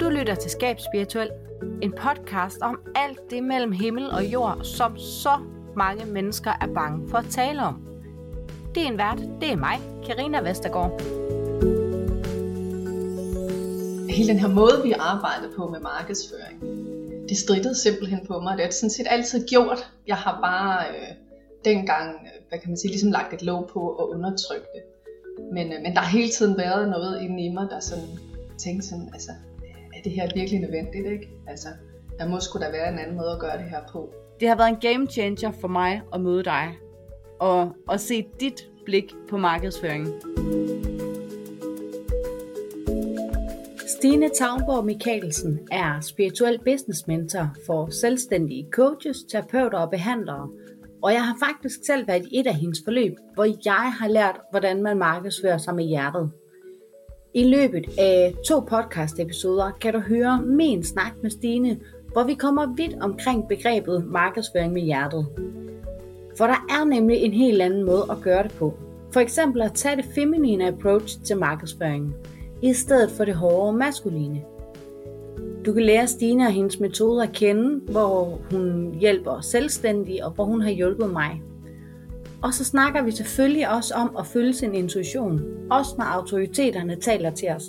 Du lytter til Skab Spirituel, en podcast om alt det mellem himmel og jord, som så mange mennesker er bange for at tale om. Det er en vært, det er mig, Karina Vestergaard. Hele den her måde, vi arbejder på med markedsføring, det strittede simpelthen på mig. Det er sådan set altid gjort. Jeg har bare øh, dengang, øh, hvad kan man sige, ligesom lagt et låg på og undertrykt det. Men, øh, men der har hele tiden været noget inde i mig, der sådan tænkte sådan, altså, er det her virkelig nødvendigt, ikke? Altså, der må sgu da være en anden måde at gøre det her på. Det har været en game changer for mig at møde dig, og at se dit blik på markedsføringen. Stine Tavnborg Mikkelsen er spirituel business mentor for selvstændige coaches, terapeuter og behandlere. Og jeg har faktisk selv været i et af hendes forløb, hvor jeg har lært, hvordan man markedsfører sig med hjertet. I løbet af to podcast episoder kan du høre min snak med Stine, hvor vi kommer vidt omkring begrebet markedsføring med hjertet. For der er nemlig en helt anden måde at gøre det på. For eksempel at tage det feminine approach til markedsføringen – i stedet for det hårde maskuline. Du kan lære Stine og hendes metoder at kende, hvor hun hjælper selvstændige og hvor hun har hjulpet mig. Og så snakker vi selvfølgelig også om at følge sin intuition, også når autoriteterne taler til os,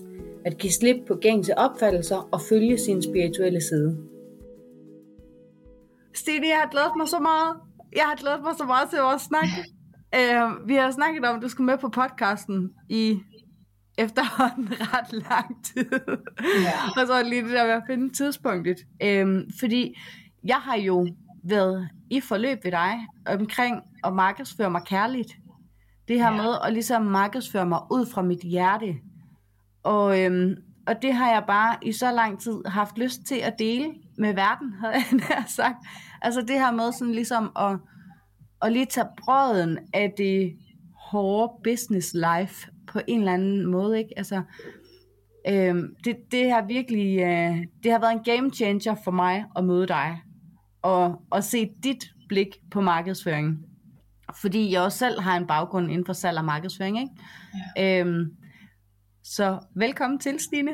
at give slip på gængse opfattelser og følge sin spirituelle side. Stine, jeg har glædet mig så meget. Jeg har glædet mig så meget til vores snak. Uh, vi har snakket om, at du skulle med på podcasten i efterhånden ret lang tid. Ja. og så lige det der med at finde tidspunktet. Øhm, fordi jeg har jo været i forløb ved dig omkring at markedsføre mig kærligt. Det her ja. med at ligesom markedsføre mig ud fra mit hjerte. Og, øhm, og det har jeg bare i så lang tid haft lyst til at dele med verden, havde jeg sagt. Altså det her med sådan ligesom at, at lige tage brøden af det hårde business life på en eller anden måde, ikke? Altså, øh, det, det har virkelig, øh, det har været en game changer for mig at møde dig, og, og se dit blik på markedsføring. Fordi jeg også selv har en baggrund inden for salg og markedsføring, ikke? Ja. Øhm, så velkommen til, Stine.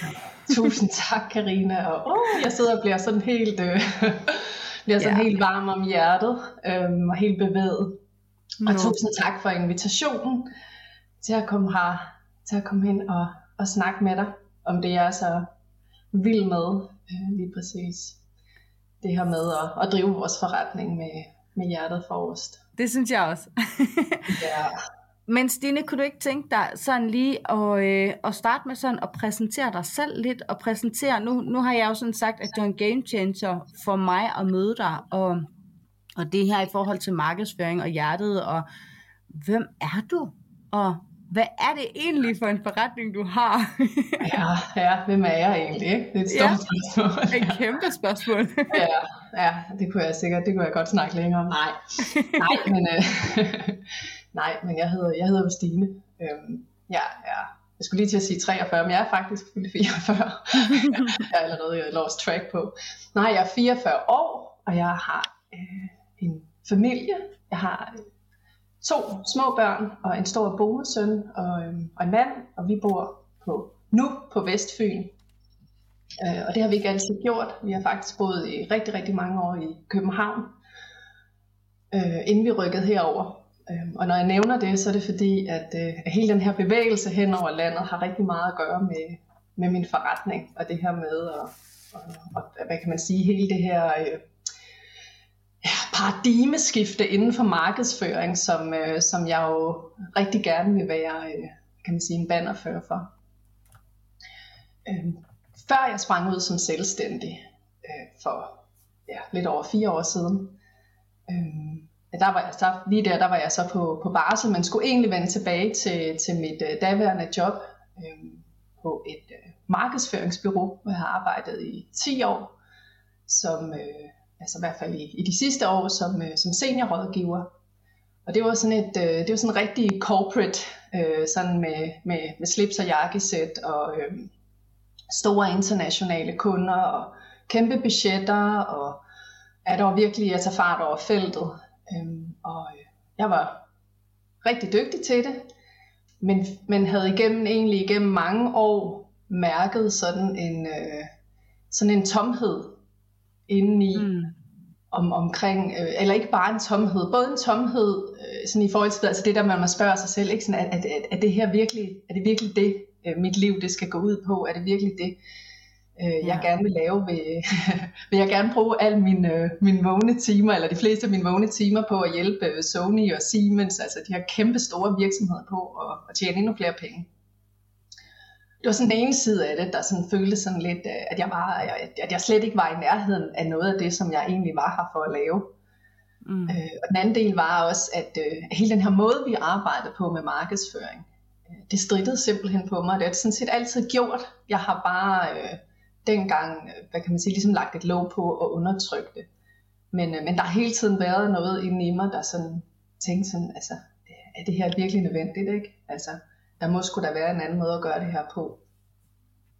Tusind tak, Karina. Og oh, jeg sidder og bliver sådan helt, øh, bliver sådan ja. helt varm om hjertet øh, og helt bevæget. Og tusind tak for invitationen til at komme her, til at komme hen og, og snakke med dig om det, jeg er så vild med øh, lige præcis. Det her med at, at drive vores forretning med, med hjertet forrest. Det synes jeg også. ja. Men Stine, kunne du ikke tænke dig sådan lige at, øh, at starte med sådan at præsentere dig selv lidt, og præsentere, nu, nu har jeg jo sådan sagt, at du er en game changer for mig at møde dig, og, og det her i forhold til markedsføring og hjertet, og hvem er du? Og hvad er det egentlig for en forretning, du har? ja, ja, hvem er jeg egentlig? Ikke? Det er et stort ja, spørgsmål. Et kæmpe spørgsmål. ja, ja, det kunne jeg sikkert, det kunne jeg godt snakke længere om. Nej, nej, men, øh, nej, men jeg hedder, jeg hedder Stine. Øhm, ja, ja, jeg skulle lige til at sige 43, men jeg er faktisk fyldt 44. jeg er allerede lost track på. Nej, jeg er 44 år, og jeg har øh, en familie. Jeg har to små børn og en stor bonesøn og, øhm, og en mand, og vi bor på nu på Vestfyn. Øh, og det har vi ikke altid gjort. Vi har faktisk boet i rigtig, rigtig mange år i København, øh, inden vi rykkede herover. Øh, og når jeg nævner det, så er det fordi, at, øh, at hele den her bevægelse hen over landet har rigtig meget at gøre med, med min forretning, og det her med at, og, og, hvad kan man sige, hele det her øh, paradigmeskifte inden for markedsføring, som, øh, som jeg jo rigtig gerne vil være øh, kan man sige, en bannerfører for. Øh, før jeg sprang ud som selvstændig øh, for ja, lidt over fire år siden, øh, der var jeg så, lige der, der var jeg så på, på barsel, men skulle egentlig vende tilbage til, til mit øh, daværende job øh, på et øh, markedsføringsbyrå, hvor jeg har arbejdet i 10 år som øh, altså i hvert fald i, i de sidste år som, øh, som seniorrådgiver. Og det var sådan et, øh, det var sådan rigtig corporate, øh, sådan med, med, med slips og jakkesæt og øh, store internationale kunder og kæmpe budgetter og er der virkelig at tage fart over feltet. Øh, og øh, jeg var rigtig dygtig til det, men, men havde igennem egentlig igennem mange år mærket sådan en, øh, sådan en tomhed indeni, mm om, omkring, øh, eller ikke bare en tomhed, både en tomhed øh, sådan i forhold til altså det der, man må spørge sig selv, ikke? Sådan, er, er, er, det her virkelig, er det virkelig det, øh, mit liv det skal gå ud på? Er det virkelig det, øh, jeg ja. gerne vil lave? Vil, vil jeg gerne bruge alle mine, øh, mine vågne timer, eller de fleste af mine vågne timer på at hjælpe øh, Sony og Siemens, altså de her kæmpe store virksomheder på at, at tjene endnu flere penge? Det var sådan den ene side af det, der sådan føltes sådan lidt, øh, at jeg, var, at jeg slet ikke var i nærheden af noget af det, som jeg egentlig var her for at lave. Mm. Øh, og den anden del var også, at øh, hele den her måde, vi arbejdede på med markedsføring, øh, det strittede simpelthen på mig. Det har sådan set altid gjort. Jeg har bare øh, dengang, øh, hvad kan man sige, ligesom lagt et låg på og undertrykt det. Men, øh, men der har hele tiden været noget inde i mig, der sådan tænkte sådan, altså, er det her virkelig nødvendigt, ikke? Altså, der må skulle der være en anden måde at gøre det her på.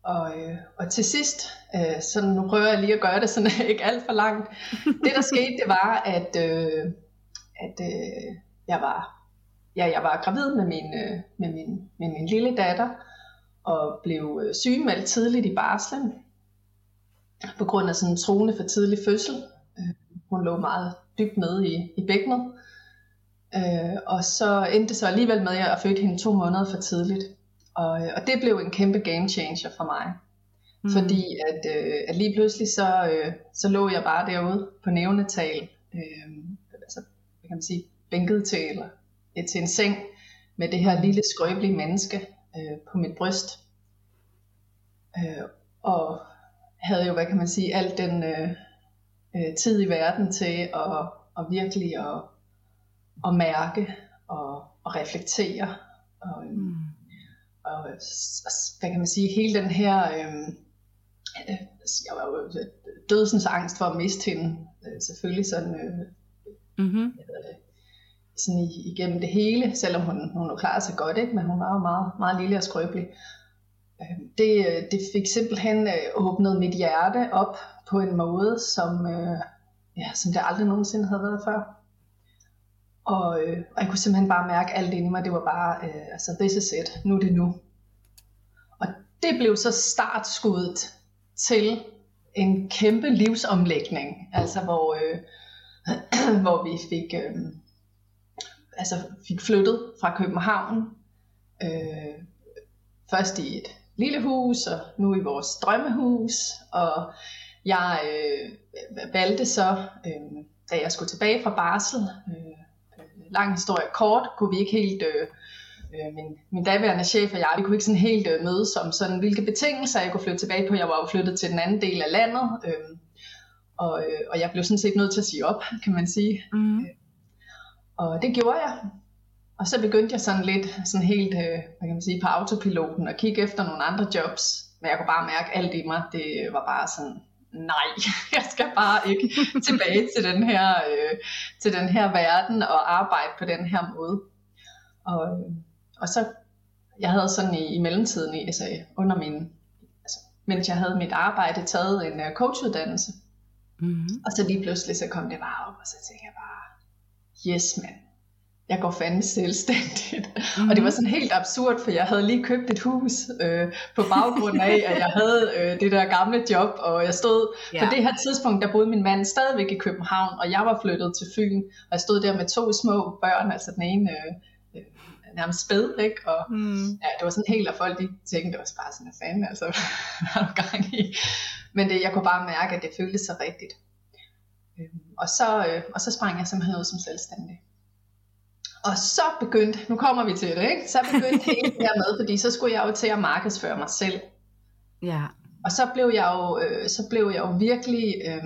Og, øh, og til sidst, øh, så nu prøver jeg lige at gøre det sådan ikke alt for langt. Det der skete, det var, at, øh, at øh, jeg var ja, jeg var gravid med min, øh, med min, med min lille datter, og blev øh, sygemeldt tidligt i barslen, på grund af sådan en troende for tidlig fødsel. Øh, hun lå meget dybt nede i, i bækkenet, øh, og så endte det så alligevel med, at jeg fødte hende to måneder for tidligt. Og, øh, og det blev en kæmpe game changer for mig. Mm. Fordi at, øh, at lige pludselig så, øh, så lå jeg bare derude på nævnetal, øh, altså hvad kan man sige, bænket til, eller, til en seng, med det her lille skrøbelige menneske øh, på mit bryst. Øh, og havde jo, hvad kan man sige, alt den øh, øh, tid i verden til at, at virkelig at, at mærke og, og reflektere. Og, øh, mm og hvad kan man sige, hele den her, øh, jeg var jo dødsens angst for at miste hende, øh, selvfølgelig sådan, øh, mm-hmm. sådan i, igennem det hele, selvom hun, hun jo klarede sig godt, ikke? men hun var jo meget, meget lille og skrøbelig. Øh, det, det fik simpelthen øh, åbnet mit hjerte op på en måde, som, øh, ja, som det aldrig nogensinde havde været før. Og, øh, og jeg kunne simpelthen bare mærke alt inde i mig, det var bare, øh, altså this is it, nu er det nu. Og det blev så startskuddet til en kæmpe livsomlægning, altså hvor, øh, hvor vi fik, øh, altså fik flyttet fra København, øh, først i et lille hus, og nu i vores drømmehus, og jeg øh, valgte så, øh, da jeg skulle tilbage fra barsel, øh, lang historie kort, kunne vi ikke helt, øh, øh, min, min daværende chef og jeg, vi kunne ikke sådan helt øh, mødes om sådan, hvilke betingelser jeg kunne flytte tilbage på. Jeg var jo flyttet til den anden del af landet, øh, og, øh, og jeg blev sådan set nødt til at sige op, kan man sige. Mm. Øh, og det gjorde jeg. Og så begyndte jeg sådan lidt sådan helt, øh, hvad kan man sige, på autopiloten og kigge efter nogle andre jobs. Men jeg kunne bare mærke alt i mig, det var bare sådan, nej, jeg skal bare ikke tilbage til den her, øh, til den her verden og arbejde på den her måde. Og, og så, jeg havde sådan i, i mellemtiden, altså under min, altså, mens jeg havde mit arbejde, taget en uh, coachuddannelse. Mm-hmm. Og så lige pludselig så kom det bare op, og så tænkte jeg bare, yes mand, jeg går fandme selvstændigt. Mm-hmm. Og det var sådan helt absurd, for jeg havde lige købt et hus øh, på baggrund af, at jeg havde øh, det der gamle job, og jeg stod, yeah. på det her tidspunkt, der boede min mand stadigvæk i København, og jeg var flyttet til Fyn, og jeg stod der med to små børn, altså den ene øh, øh nærmest spæd, ikke? Og mm. ja, det var sådan helt, at folk de tænkte, var bare sådan, en fanden, altså, hvad gang i? Men det, jeg kunne bare mærke, at det føltes så rigtigt. Øh, og, så, øh, og så sprang jeg simpelthen ud som selvstændig. Og så begyndte, nu kommer vi til det, ikke? så begyndte hele det her med, fordi så skulle jeg jo til at markedsføre mig selv. Ja. Og så blev jeg jo, øh, så blev jeg jo virkelig, øh,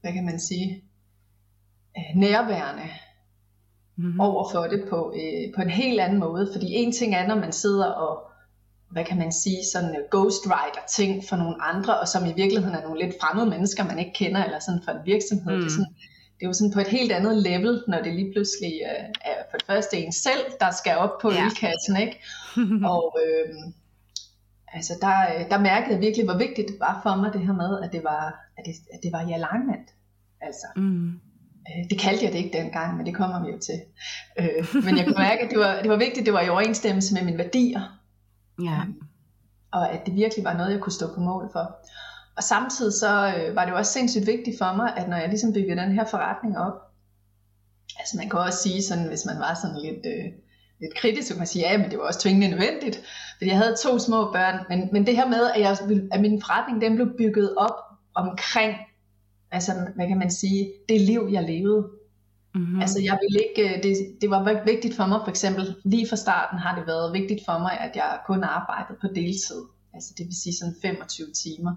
hvad kan man sige, øh, nærværende mm-hmm. over for det på, øh, på en helt anden måde. Fordi en ting er, når man sidder og, hvad kan man sige, sådan uh, ghostwriter ting for nogle andre, og som i virkeligheden er nogle lidt fremmede mennesker, man ikke kender, eller sådan for en virksomhed. Mm. Det er sådan, det er jo sådan på et helt andet level, når det lige pludselig øh, er for det første en selv, der skal op på ja. ølkassen, ikke? og øh, altså der, der mærkede jeg virkelig, hvor vigtigt det var for mig det her med, at det var, at det, at det var Jalangmand. Altså, mm. Øh, det kaldte jeg det ikke dengang, men det kommer vi jo til. Øh, men jeg kunne mærke, at det var, det var vigtigt, det var i overensstemmelse med mine værdier. Ja. Og at det virkelig var noget, jeg kunne stå på mål for. Og samtidig så øh, var det jo også sindssygt vigtigt for mig, at når jeg ligesom byggede den her forretning op, altså man kan også sige sådan, hvis man var sådan lidt, øh, lidt kritisk, så kan man sige, ja, men det var også tvingende nødvendigt, fordi jeg havde to små børn, men, men det her med, at, jeg, at min forretning, den blev bygget op omkring, altså hvad kan man sige, det liv, jeg levede. Mm-hmm. Altså jeg ville ikke, øh, det, det var vigtigt for mig, for eksempel lige fra starten har det været vigtigt for mig, at jeg kun arbejdede på deltid, altså det vil sige sådan 25 timer,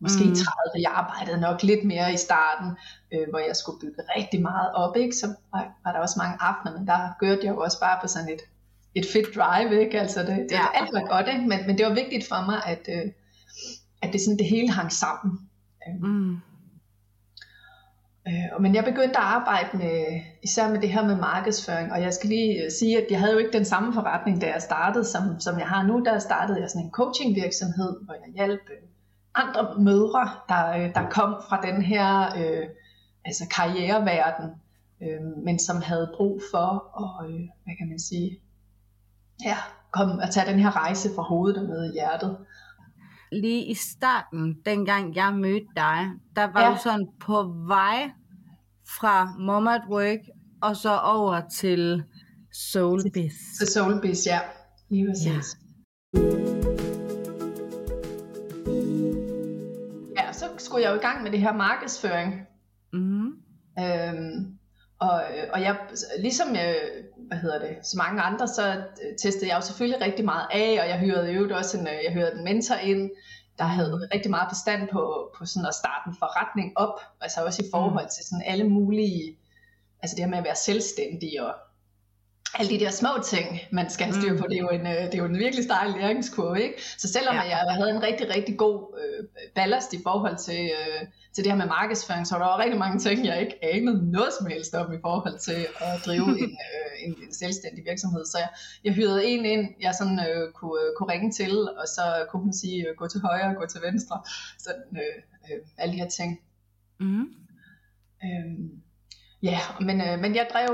måske mm. 30, jeg arbejdede nok lidt mere i starten, øh, hvor jeg skulle bygge rigtig meget op, ikke? så var, der også mange aftener, men der gørte jeg jo også bare på sådan et, et fedt drive, ikke? altså det, det, ja. alt var godt, ikke? Men, men det var vigtigt for mig, at, øh, at det, sådan, det hele hang sammen. Mm. Øh, men jeg begyndte at arbejde med, især med det her med markedsføring, og jeg skal lige øh, sige, at jeg havde jo ikke den samme forretning, da jeg startede, som, som jeg har nu. Der startede jeg sådan en coaching virksomhed, hvor jeg hjalp øh, andre mødre, der, øh, der kom fra den her øh, altså karriereverden, øh, men som havde brug for at, øh, hvad kan man sige, ja, komme og tage den her rejse fra hovedet og med i hjertet. Lige i starten, dengang jeg mødte dig, der var ja. du sådan på vej fra Mom at Work og så over til Soulbiz. Til Soulbiz, ja. Lige præcis. Ja. Skulle jeg jo i gang med det her markedsføring. Mm. Øhm, og, og jeg, ligesom jeg, hvad hedder det, så mange andre, så testede jeg jo selvfølgelig rigtig meget af, og jeg hørte jo også en, jeg hørte en mentor ind, der havde rigtig meget forstand på, på sådan at starte en forretning op, altså også i forhold til sådan alle mulige, altså det her med at være selvstændig og alle de der små ting, man skal have styr på, mm. det, er jo en, øh, det er jo en virkelig stejl læringskurve. Ikke? Så selvom ja. jeg havde en rigtig, rigtig god øh, ballast i forhold til, øh, til det her med markedsføring, så var der rigtig mange ting, jeg ikke anede noget som helst om i forhold til at drive en, øh, en, en selvstændig virksomhed. Så jeg, jeg hyrede en ind, jeg sådan, øh, kunne, øh, kunne ringe til, og så kunne hun sige, øh, gå til højre, gå til venstre, sådan øh, øh, alle de her ting. Mm. Øhm, ja, men, øh, men jeg drev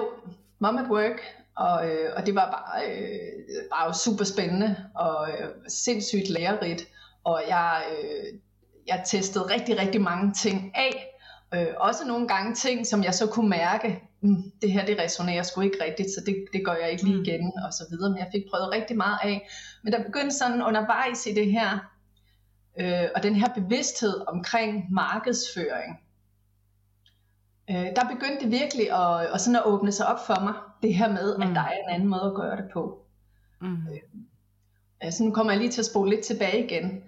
Mom at Work, og, øh, og det var bare, øh, bare super spændende og øh, sindssygt lærerigt. Og jeg, øh, jeg testede rigtig, rigtig mange ting af. Øh, også nogle gange ting, som jeg så kunne mærke, mm, det her det resonerer sgu ikke rigtigt, så det, det gør jeg ikke lige mm. igen, og så videre. Men jeg fik prøvet rigtig meget af. Men der begyndte sådan undervejs i det her, øh, og den her bevidsthed omkring markedsføring, øh, der begyndte det virkelig at, at, sådan at åbne sig op for mig, det her med, mm. at der er en anden måde at gøre det på. Mm. Øh, altså nu kommer jeg lige til at spole lidt tilbage igen.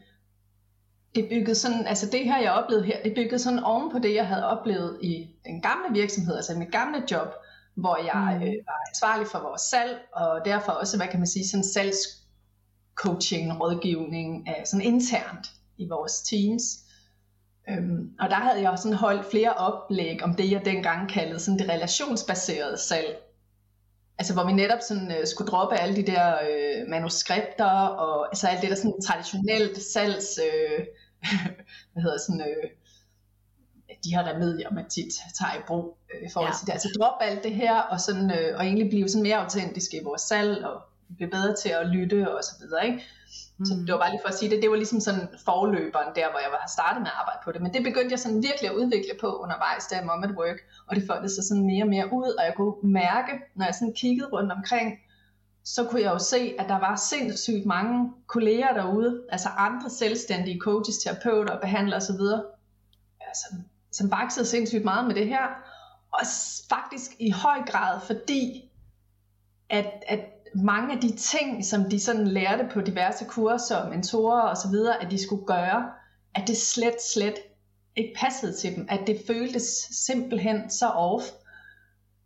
Det byggede sådan, altså det her jeg oplevede her, det byggede sådan oven på det jeg havde oplevet i den gamle virksomhed, altså mit gamle job, hvor jeg mm. øh, var ansvarlig for vores salg, og derfor også, hvad kan man sige, sådan salgscoaching, rådgivning, af sådan internt i vores teams. Øhm, og der havde jeg også sådan holdt flere oplæg om det, jeg dengang kaldede sådan det relationsbaserede salg. Altså hvor vi netop sådan, øh, skulle droppe alle de der øh, manuskripter, og altså alt det der sådan traditionelt salgs, øh, hvad hedder sådan, øh, de her remedier, man tit tager i brug øh, i forhold ja. til det. Altså droppe alt det her, og, sådan, øh, og egentlig blive sådan mere autentiske i vores salg, og blive bedre til at lytte og så videre. Ikke? Mm. Så det var bare lige for at sige det. Det var ligesom sådan forløberen der, hvor jeg var startet med at arbejde på det. Men det begyndte jeg sådan virkelig at udvikle på undervejs, da jeg at work. Og det førte sig sådan mere og mere ud, og jeg kunne mærke, når jeg sådan kiggede rundt omkring, så kunne jeg jo se, at der var sindssygt mange kolleger derude, altså andre selvstændige coaches, terapeuter og behandlere osv., som, som vaksede sindssygt meget med det her. Og faktisk i høj grad, fordi at, at mange af de ting, som de sådan lærte på diverse kurser, mentorer og så videre, at de skulle gøre, at det slet, slet ikke passede til dem, at det føltes simpelthen så off.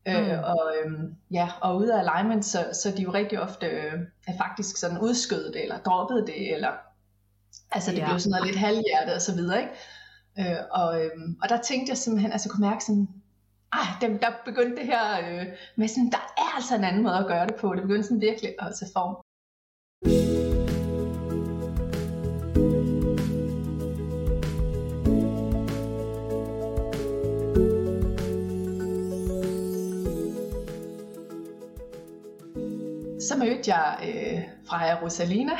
Øh, mm. Øh, og, øhm, ja, og ude af alignment, så, så de jo rigtig ofte øh, er faktisk sådan udskødet det, eller droppet det, eller altså det ja. blev sådan noget lidt halvhjertet og så videre, ikke? Øh, og, øhm, og der tænkte jeg simpelthen, altså jeg kunne mærke sådan, ah, dem, der begyndte det her øh, med sådan, der er altså en anden måde at gøre det på. Det begyndte sådan virkelig at tage form. Så mødte jeg øh, Freja Rosalina,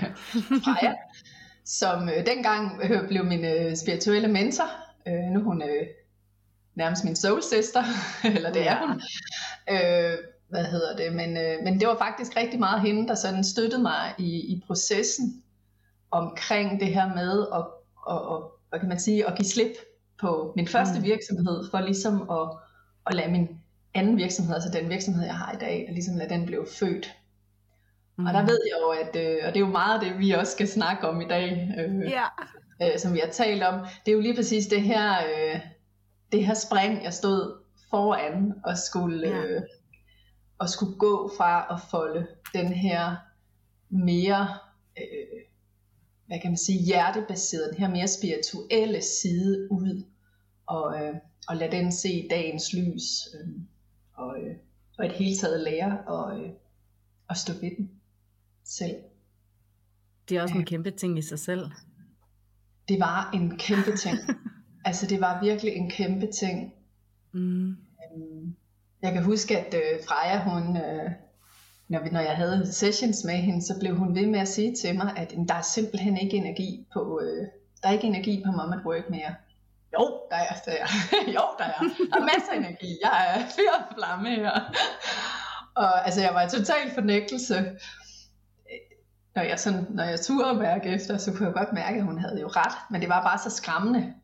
Freja, som øh, dengang øh, blev min øh, spirituelle mentor. Øh, nu hun øh, nærmest min soul sister, eller det er hun. Øh, hvad hedder det, men, øh, men det var faktisk rigtig meget hende, der sådan støttede mig i, i processen omkring det her med at, og, og, hvad kan man sige, at give slip på min første mm. virksomhed, for ligesom at, at lade min anden virksomhed, altså den virksomhed, jeg har i dag, ligesom lade den blive født. Mm. Og der mm. ved jeg jo, at, øh, og det er jo meget det, vi også skal snakke om i dag, øh, ja. øh, som vi har talt om, det er jo lige præcis det her, øh, det her spring, jeg stod foran og skulle, ja. øh, og skulle gå fra at folde den her mere, øh, hvad kan man sige, hjertebaserede, den her mere spirituelle side ud, og, øh, og lade den se dagens lys, øh, og, øh, og et hele taget lære og, øh, og stå ved den selv. Det er også en kæmpe ting i sig selv. Det var en kæmpe ting. altså det var virkelig en kæmpe ting. Mm. Øhm, jeg kan huske, at øh, Freja, hun, øh, når, vi, når jeg havde sessions med hende, så blev hun ved med at sige til mig, at der er simpelthen ikke energi på, øh, der er ikke energi på Mom at Work mere. Jo, der er, der er. jo, der er. Der er masser af energi. Jeg er fyr og flamme her. Og altså, jeg var i total fornægtelse. Når jeg, sådan, når jeg turde mærke efter, så kunne jeg godt mærke, at hun havde jo ret. Men det var bare så skræmmende,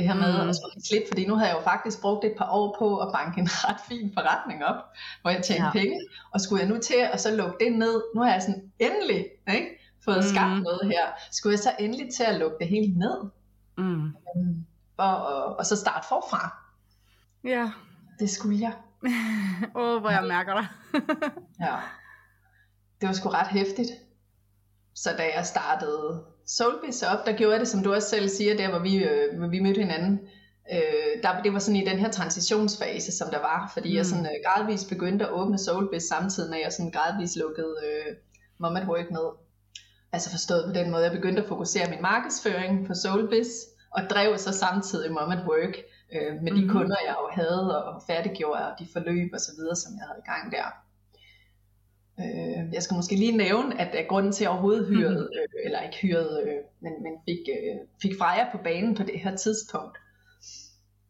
det her med mm. at skulle slip, fordi nu havde jeg jo faktisk brugt et par år på at banke en ret fin forretning op, hvor jeg tjente ja. penge, og skulle jeg nu til at så lukke det ned, nu har jeg sådan endelig ikke, fået mm. skabt noget her, skulle jeg så endelig til at lukke det hele ned, mm. Øhm, for at, og så starte forfra. Ja. Det skulle jeg. Åh, oh, hvor jeg mærker dig. ja. Det var sgu ret hæftigt. Så da jeg startede Soulbiz op, der gjorde det, som du også selv siger, der hvor vi, øh, hvor vi mødte hinanden. Øh, der, det var sådan i den her transitionsfase, som der var, fordi mm. jeg sådan øh, gradvist begyndte at åbne Soulbiz samtidig med, at jeg sådan gradvist lukkede øh, Mom at Work ned. Altså forstået på den måde, jeg begyndte at fokusere min markedsføring på Soulbiz, og drev så samtidig Mom at Work øh, med de mm. kunder, jeg jo havde, og færdiggjorde, og de forløb og så videre, som jeg havde i gang der. Øh, jeg skal måske lige nævne, at, grunden til at overhovedet hyrede, mm. øh, eller ikke hyrede, øh, men, men fik, øh, fik Freja på banen på det her tidspunkt,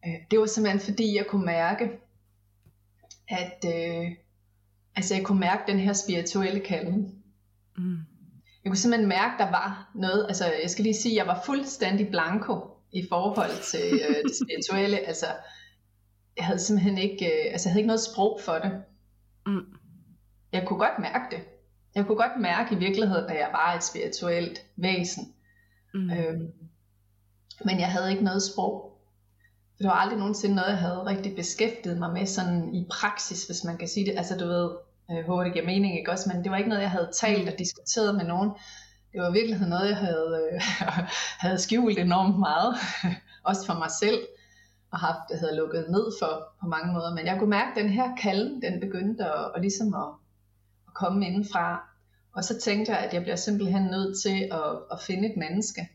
øh, det var simpelthen fordi, jeg kunne mærke, at øh, altså jeg kunne mærke den her spirituelle kalden. Mm. Jeg kunne simpelthen mærke, der var noget, altså jeg skal lige sige, jeg var fuldstændig blanko i forhold til øh, det spirituelle, altså jeg havde simpelthen ikke, øh, altså jeg havde ikke noget sprog for det. Mm jeg kunne godt mærke det. Jeg kunne godt mærke i virkeligheden, at jeg var et spirituelt væsen. Mm. Øhm, men jeg havde ikke noget sprog. Det var aldrig nogensinde noget, jeg havde rigtig beskæftiget mig med sådan i praksis, hvis man kan sige det. Altså du ved, jeg håber det giver mening, ikke også? Men det var ikke noget, jeg havde talt og diskuteret med nogen. Det var virkelig noget, jeg havde, øh, havde skjult enormt meget. også for mig selv. Og haft, det havde lukket ned for på mange måder. Men jeg kunne mærke, at den her kalden, den begyndte at, at ligesom at komme indenfra. Og så tænkte jeg, at jeg bliver simpelthen nødt til at, at finde et menneske,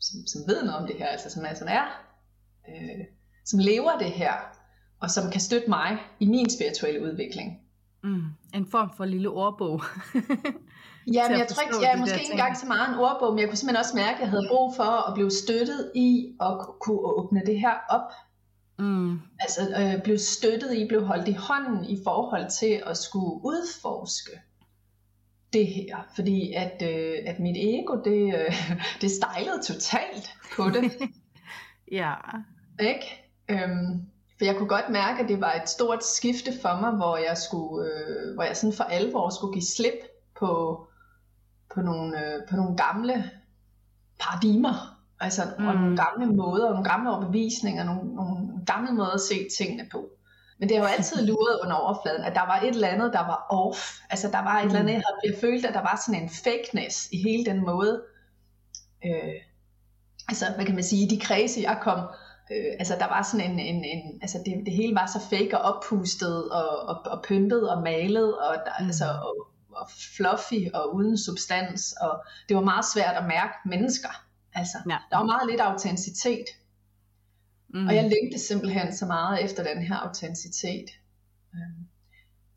som, som ved noget om det her, altså som er, som er øh, som lever det her, og som kan støtte mig i min spirituelle udvikling. Mm, en form for lille ordbog. ja, men jeg tror ikke, jeg måske ikke engang så meget en ordbog, men jeg kunne simpelthen også mærke, at jeg havde brug for at blive støttet i at kunne åbne det her op. Mm. Altså øh, blev støttet i, blev holdt i hånden i forhold til at skulle udforske det her. Fordi at, øh, at mit ego, det, øh, det stejlede totalt på det. ja. Ikke? Øhm, for jeg kunne godt mærke, at det var et stort skifte for mig, hvor jeg, skulle, øh, hvor jeg sådan for alvor skulle give slip på, på, nogle, øh, på nogle gamle paradigmer Altså, mm. og nogle gamle måder, og nogle gamle overbevisninger, nogle, nogle gamle måder at se tingene på. Men det har jo altid luret under overfladen, at der var et eller andet, der var off. Altså, der var et mm. eller andet, jeg, jeg følte, at der var sådan en fakeness i hele den måde. Øh, altså, hvad kan man sige, de kredse, jeg kom, øh, altså, der var sådan en, en, en altså, det, det hele var så fake og oppustet, og, og, og pyntet og malet, og, der, mm. altså, og, og fluffy og uden substans, og det var meget svært at mærke mennesker. Altså, ja. der var meget lidt autenticitet. Mm. Og jeg længte simpelthen så meget efter den her autenticitet. Øhm,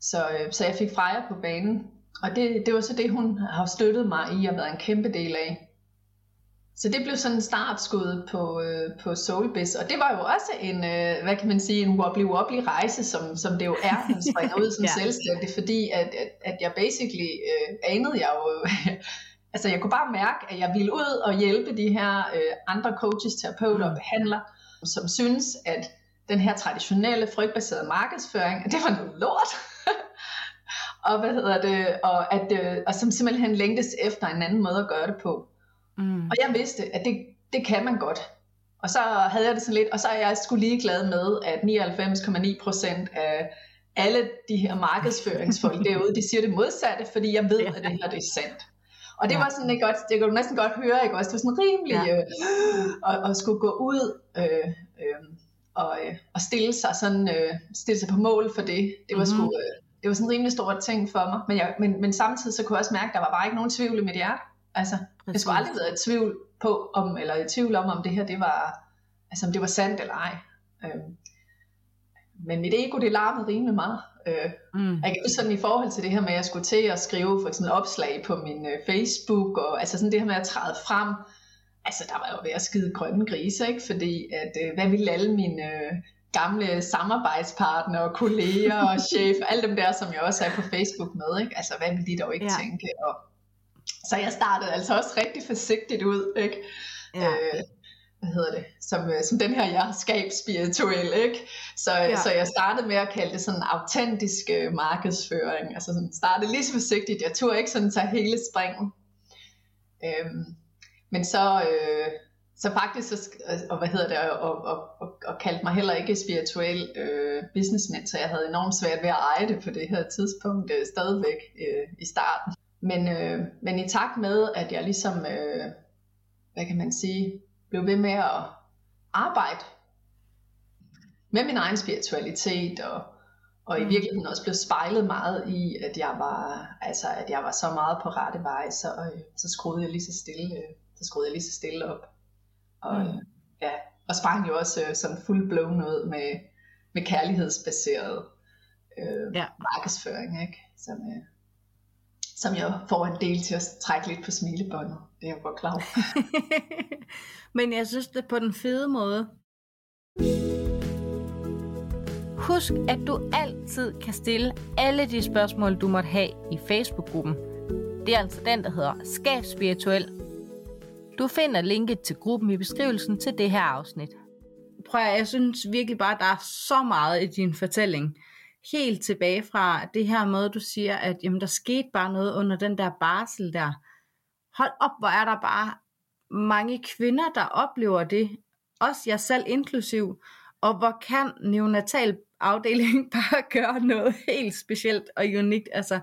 så, øh, så jeg fik Freja på banen, og det, det var så det, hun har støttet mig i og været en kæmpe del af. Så det blev sådan en startskud på, øh, på Soulbiz, og det var jo også en, øh, hvad kan man sige, en wobbly-wobbly rejse, som, som det jo er, når man springer ud som ja. selvstændig, fordi at, at, at jeg basically øh, anede jeg jo, altså jeg kunne bare mærke, at jeg ville ud og hjælpe de her øh, andre coaches, terapeuter og mm. behandlere, som synes, at den her traditionelle frygtbaserede markedsføring, det var noget lort. og hvad hedder det, og, at, øh, og som simpelthen længtes efter en anden måde at gøre det på. Mm. Og jeg vidste, at det, det kan man godt. Og så havde jeg det sådan lidt, og så er jeg skulle ligeglad med, at 99,9% af alle de her markedsføringsfolk derude, de siger det modsatte, fordi jeg ved, at det her det er sandt. Og det ja. var sådan ikke godt, det kunne du næsten godt høre, ikke også? Det var sådan rimelig ja. øh, at, at skulle gå ud øh, øh, og, øh, og stille sig sådan, øh, stille sig på mål for det. Det var mm-hmm. sgu, øh, det var sådan en rimelig stor ting for mig. Men, jeg, men, men samtidig så kunne jeg også mærke, at der var bare ikke nogen tvivl i mit hjerte. Altså, Præcis. jeg skulle aldrig været i tvivl på, om, eller i tvivl om, om det her, det var, altså om det var sandt eller ej. Øhm, men mit ego, det larmede rimelig meget. Øh, mm. Jeg kan sådan i forhold til det her med, at jeg skulle til at skrive for eksempel opslag på min øh, Facebook, og altså sådan det her med at træde frem, altså der var jo ved at skide grønne grise, ikke? fordi at, øh, hvad ville alle mine øh, gamle samarbejdspartnere og kolleger og chef, alle dem der, som jeg også er på Facebook med, ikke? altså hvad ville de dog ikke ja. tænke, og så jeg startede altså også rigtig forsigtigt ud, ikke? Ja. Øh, hvad hedder det, som, øh, som den her jeg spirituel, ikke? Så, ja. så jeg startede med at kalde det sådan autentisk øh, markedsføring, altså sådan startede lige så forsigtigt, jeg tog ikke sådan tage hele springen. Øhm, men så, øh, så faktisk, så, og hvad hedder det, og, og, og, og kaldte mig heller ikke spirituel øh, businessman, så jeg havde enormt svært ved at eje det på det her tidspunkt, øh, stadigvæk øh, i starten. Men, øh, men i takt med, at jeg ligesom, øh, hvad kan man sige, blev ved med at arbejde med min egen spiritualitet, og, og i mm. virkeligheden også blev spejlet meget i, at jeg var, altså, at jeg var så meget på rette vej, så, øh, så skruede jeg lige så stille, øh, så skruede jeg lige så stille op. Og, mm. ja, og sprang jo også øh, sådan fuld blown ud med, med kærlighedsbaseret øh, ja. markedsføring, ikke? Som, øh, som jeg får en del til at trække lidt på smilebåndet. Det er jo godt klart. Men jeg synes det på den fede måde. Husk, at du altid kan stille alle de spørgsmål, du måtte have i Facebook-gruppen. Det er altså den, der hedder Skab Spirituel. Du finder linket til gruppen i beskrivelsen til det her afsnit. Prøv at, jeg synes virkelig bare, at der er så meget i din fortælling helt tilbage fra det her med, du siger, at jamen, der skete bare noget under den der barsel der. Hold op, hvor er der bare mange kvinder, der oplever det, også jeg selv inklusiv, og hvor kan neonatal afdeling bare gøre noget helt specielt og unikt. Altså,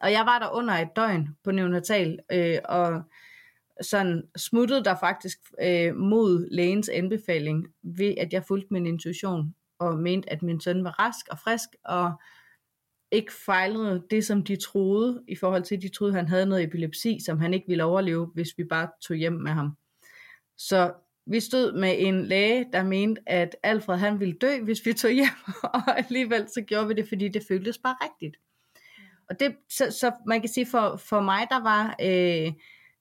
og jeg var der under et døgn på neonatal, øh, og sådan smuttede der faktisk øh, mod lægens anbefaling ved, at jeg fulgte min intuition og mente, at min søn var rask og frisk, og ikke fejlede det, som de troede, i forhold til, at de troede, at han havde noget epilepsi, som han ikke ville overleve, hvis vi bare tog hjem med ham. Så vi stod med en læge, der mente, at Alfred han ville dø, hvis vi tog hjem, og alligevel så gjorde vi det, fordi det føltes bare rigtigt. Og det, så, så man kan sige, for, for mig, der var øh,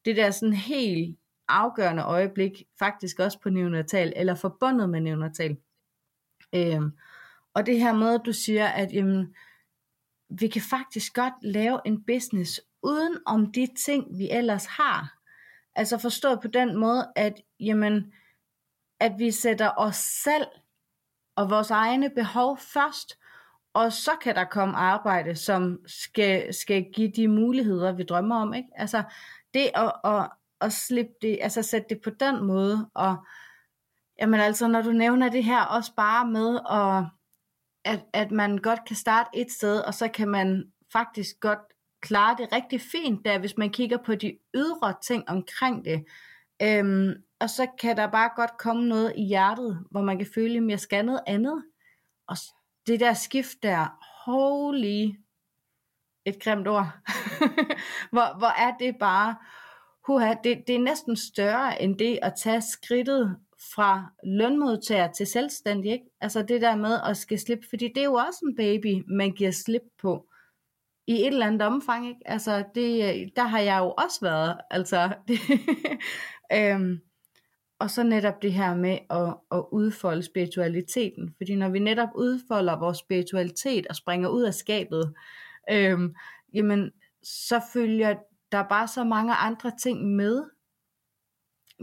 det der sådan helt afgørende øjeblik, faktisk også på neonatal, eller forbundet med neonatal, Øhm, og det her med, at du siger, at jamen, vi kan faktisk godt lave en business uden om de ting, vi ellers har. Altså forstået på den måde, at, jamen, at vi sætter os selv og vores egne behov først, og så kan der komme arbejde, som skal, skal give de muligheder, vi drømmer om. Ikke? Altså det at, at, at slippe det, altså sætte det på den måde, og Jamen altså, når du nævner det her også bare med, at, at, at man godt kan starte et sted, og så kan man faktisk godt klare det rigtig fint der, hvis man kigger på de ydre ting omkring det. Øhm, og så kan der bare godt komme noget i hjertet, hvor man kan føle, at jeg skal noget andet. Og det der skift der, holy, et grimt ord, hvor, hvor er det bare, huha, det, det er næsten større end det at tage skridtet fra lønmodtager til selvstændig, ikke? Altså det der med at skal slippe, fordi det er jo også en baby, man giver slip på. i et eller andet omfang, ikke? Altså, det, der har jeg jo også været, altså, det, øhm, og så netop det her med at, at udfolde spiritualiteten, fordi når vi netop udfolder vores spiritualitet og springer ud af skabet, øhm, jamen, så følger der bare så mange andre ting med,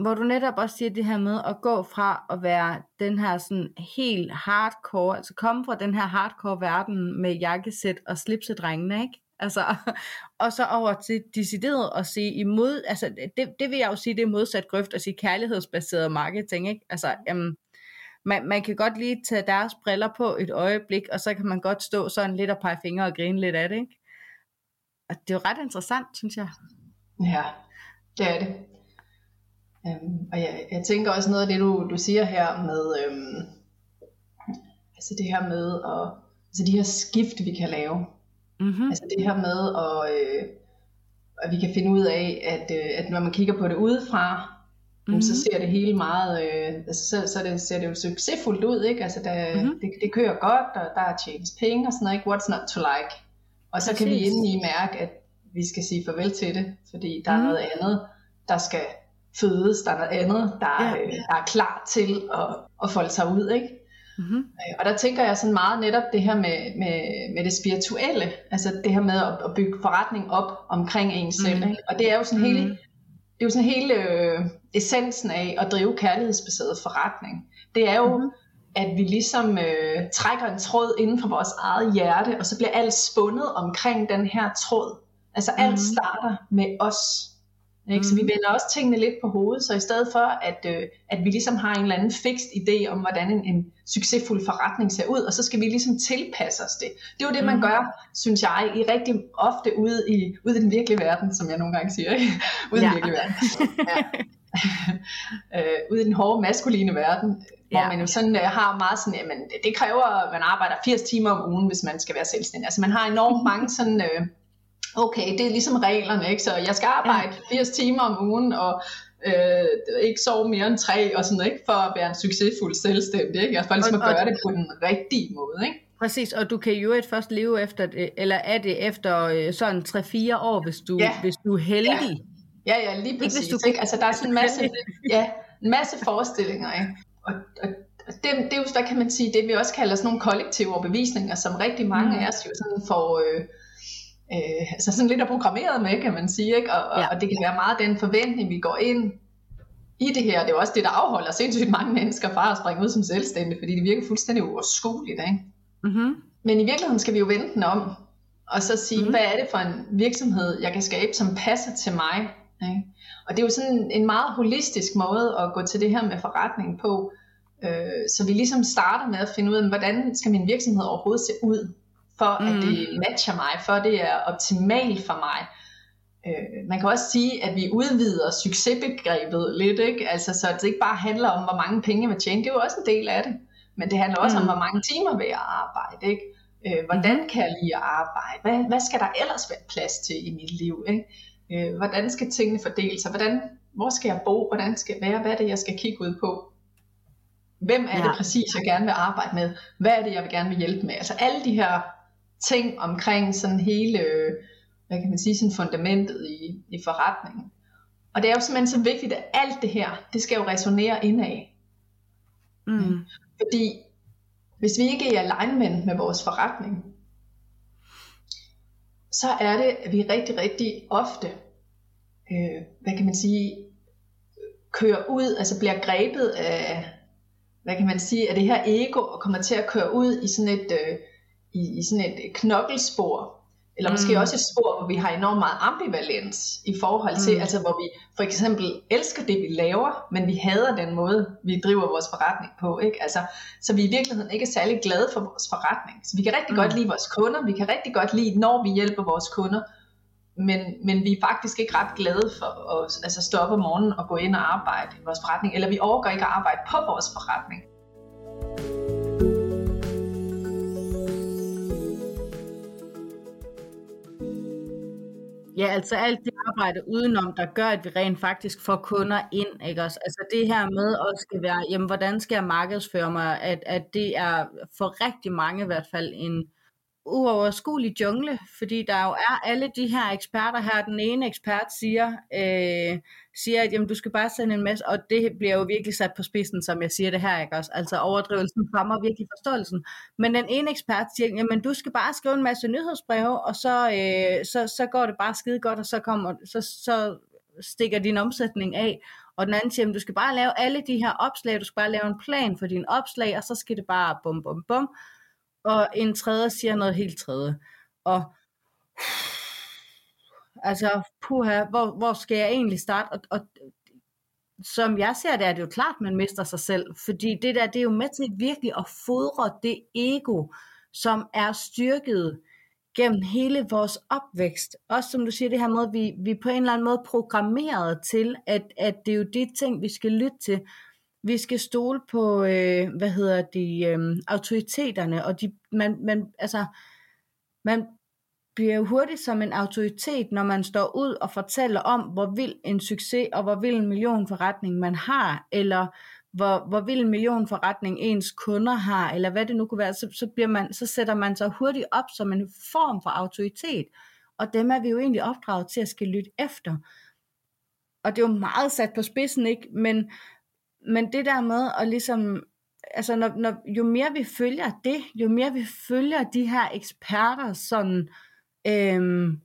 hvor du netop også siger det her med at gå fra at være den her sådan helt hardcore, altså komme fra den her hardcore verden med jakkesæt og slipsedrengene, ikke? Altså, og så over til decideret at sige imod, altså det, det vil jeg jo sige, det er modsat grøft at sige kærlighedsbaseret marketing, ikke? Altså, jamen, man, man kan godt lige tage deres briller på et øjeblik, og så kan man godt stå sådan lidt og pege fingre og grine lidt af det, ikke? Og det er jo ret interessant, synes jeg. Ja, det er det. Øhm, og jeg, jeg tænker også noget af det, du, du siger her med, øhm, altså det her med, at, altså de her skift, vi kan lave. Mm-hmm. Altså det her med, at, øh, at vi kan finde ud af, at, øh, at når man kigger på det udefra, mm-hmm. så ser det hele meget, øh, altså så, så det, ser det jo succesfuldt ud, ikke? Altså der, mm-hmm. det, det kører godt, og der er tjent penge og sådan noget, ikke? What's not to like? Og så Præcis. kan vi indeni mærke, at vi skal sige farvel til det, fordi der mm-hmm. er noget andet, der skal fødes, der er noget andet, der, ja. øh, der er klar til at, at folde sig ud, ikke? Mm-hmm. Og der tænker jeg sådan meget netop det her med, med, med det spirituelle, altså det her med at, at bygge forretning op omkring en selv, mm-hmm. ikke? og det er jo sådan hele, det er jo sådan hele øh, essensen af at drive kærlighedsbaseret forretning. Det er jo, mm-hmm. at vi ligesom øh, trækker en tråd inden for vores eget hjerte, og så bliver alt spundet omkring den her tråd. Altså alt mm-hmm. starter med os. Ikke? Så vi mm. vender også tingene lidt på hovedet, så i stedet for, at, øh, at vi ligesom har en eller anden fikst idé om, hvordan en, en succesfuld forretning ser ud, og så skal vi ligesom tilpasse os det. Det er jo det, man mm. gør, synes jeg, i rigtig ofte ude i, ude i den virkelige verden, som jeg nogle gange siger. Ikke? ude i den virkelige verden. Ja. øh, ude i den hårde maskuline verden, hvor ja. man jo sådan øh, har meget sådan, jamen det kræver, at man arbejder 80 timer om ugen, hvis man skal være selvstændig. Altså man har enormt mange sådan... Øh, okay, det er ligesom reglerne, ikke? så jeg skal arbejde ja. 80 timer om ugen, og øh, ikke sove mere end tre, og sådan, ikke? for at være en succesfuld selvstændig, ikke? altså for ligesom at gøre det på den rigtige måde. Ikke? Præcis, og du kan jo et først leve efter det, eller er det efter øh, sådan 3-4 år, hvis du, ja. hvis du er heldig. Ja, ja, ja lige præcis. Ikke, hvis du, ikke? Altså der er sådan en masse, ja, en masse forestillinger, ikke? Og, og det, det er jo, hvad kan man sige, det vi også kalder sådan nogle kollektive overbevisninger, som rigtig mange mm. af os jo sådan får... Øh, øh, altså sådan lidt er programmeret med, kan man sige, ikke? Og, ja. og det kan være meget den forventning, vi går ind i det her. Det er jo også det, der afholder sindssygt mange mennesker fra at springe ud som selvstændige, fordi det virker fuldstændig uoverskueligt. Ikke? Mm-hmm. Men i virkeligheden skal vi jo vente den om, og så sige, mm-hmm. hvad er det for en virksomhed, jeg kan skabe, som passer til mig. Ikke? Og det er jo sådan en meget holistisk måde at gå til det her med forretning på, øh, så vi ligesom starter med at finde ud af, hvordan skal min virksomhed overhovedet se ud? For mm. at det matcher mig, for at det er optimalt for mig. Øh, man kan også sige, at vi udvider succesbegrebet lidt, ikke? Altså, så det ikke bare handler om, hvor mange penge jeg vil tjene, det er jo også en del af det. Men det handler også mm. om, hvor mange timer vil jeg arbejde, ikke? Øh, hvordan mm. kan jeg lige arbejde? Hvad, hvad skal der ellers være plads til i mit liv? Ikke? Øh, hvordan skal tingene fordele sig? Hvordan, hvor skal jeg bo? Hvordan skal jeg være? Hvad er det, jeg skal kigge ud på? Hvem er ja. det præcis, jeg gerne vil arbejde med? Hvad er det, jeg vil gerne vil hjælpe med? Altså alle de her ting omkring sådan hele, hvad kan man sige, sådan fundamentet i, i forretningen. Og det er jo simpelthen så vigtigt, at alt det her, det skal jo resonere indad. Mm. Fordi hvis vi ikke er i alignment med vores forretning, så er det, at vi rigtig, rigtig ofte, øh, hvad kan man sige, kører ud, altså bliver grebet af, hvad kan man sige, af det her ego, og kommer til at køre ud i sådan et, øh, i, i sådan et knokkelspor, eller måske mm. også et spor, hvor vi har enormt meget ambivalens i forhold til, mm. altså hvor vi for eksempel elsker det, vi laver, men vi hader den måde, vi driver vores forretning på. Ikke? Altså, så vi i virkeligheden ikke er særlig glade for vores forretning. Så vi kan rigtig mm. godt lide vores kunder, vi kan rigtig godt lide, når vi hjælper vores kunder, men, men vi er faktisk ikke ret glade for at altså stå op om morgenen og gå ind og arbejde i vores forretning, eller vi overgår ikke at arbejde på vores forretning. Ja, altså alt det arbejde udenom, der gør, at vi rent faktisk får kunder ind, ikke også? Altså det her med at skal være, jamen hvordan skal jeg markedsføre mig, at, at det er for rigtig mange i hvert fald en uoverskuelig jungle, fordi der jo er alle de her eksperter her. Den ene ekspert siger, øh, siger at jamen, du skal bare sende en masse, og det bliver jo virkelig sat på spidsen, som jeg siger det her, ikke også? Altså overdrivelsen fremmer virkelig forståelsen. Men den ene ekspert siger, jamen du skal bare skrive en masse nyhedsbreve, og så, øh, så, så går det bare skide godt, og så, kommer, så, så stikker din omsætning af. Og den anden siger, jamen, du skal bare lave alle de her opslag, du skal bare lave en plan for dine opslag, og så skal det bare bum bum bum og en tredje siger noget helt tredje. Og altså, puha, hvor, hvor skal jeg egentlig starte? Og, og som jeg ser det, er det jo klart, man mister sig selv, fordi det der, det er jo med til virkelig at fodre det ego, som er styrket gennem hele vores opvækst. Også som du siger, det her med, at vi, vi på en eller anden måde programmeret til, at, at det er jo de ting, vi skal lytte til, vi skal stole på, øh, hvad hedder de, øh, autoriteterne, og de, man, man, altså, man bliver jo hurtigt som en autoritet, når man står ud og fortæller om, hvor vild en succes og hvor vild en millionforretning man har, eller hvor, hvor vild en millionforretning ens kunder har, eller hvad det nu kunne være, så, så, bliver man, så sætter man sig hurtigt op som en form for autoritet. Og dem er vi jo egentlig opdraget til at skal lytte efter. Og det er jo meget sat på spidsen, ikke? Men, men det der med at ligesom, altså når, når, jo mere vi følger det, jo mere vi følger de her eksperter sådan, øhm,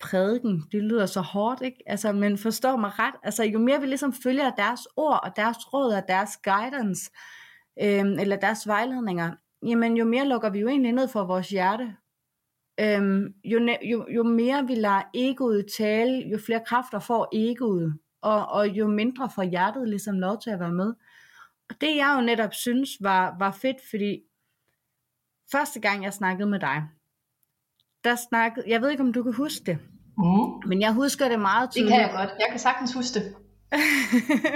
prædiken, det lyder så hårdt, ikke? Altså, men forstår mig ret, altså jo mere vi ligesom følger deres ord og deres råd og deres guidance, øhm, eller deres vejledninger, jamen jo mere lukker vi jo egentlig ned for vores hjerte. Øhm, jo, jo, jo mere vi lader egoet tale, jo flere kræfter får egoet og, og jo mindre får hjertet ligesom lov til at være med. Og det jeg jo netop synes var, var fedt, fordi første gang jeg snakkede med dig, der snakkede, jeg ved ikke om du kan huske det, mm. men jeg husker det meget tydeligt. Det kan jeg godt, jeg kan sagtens huske det.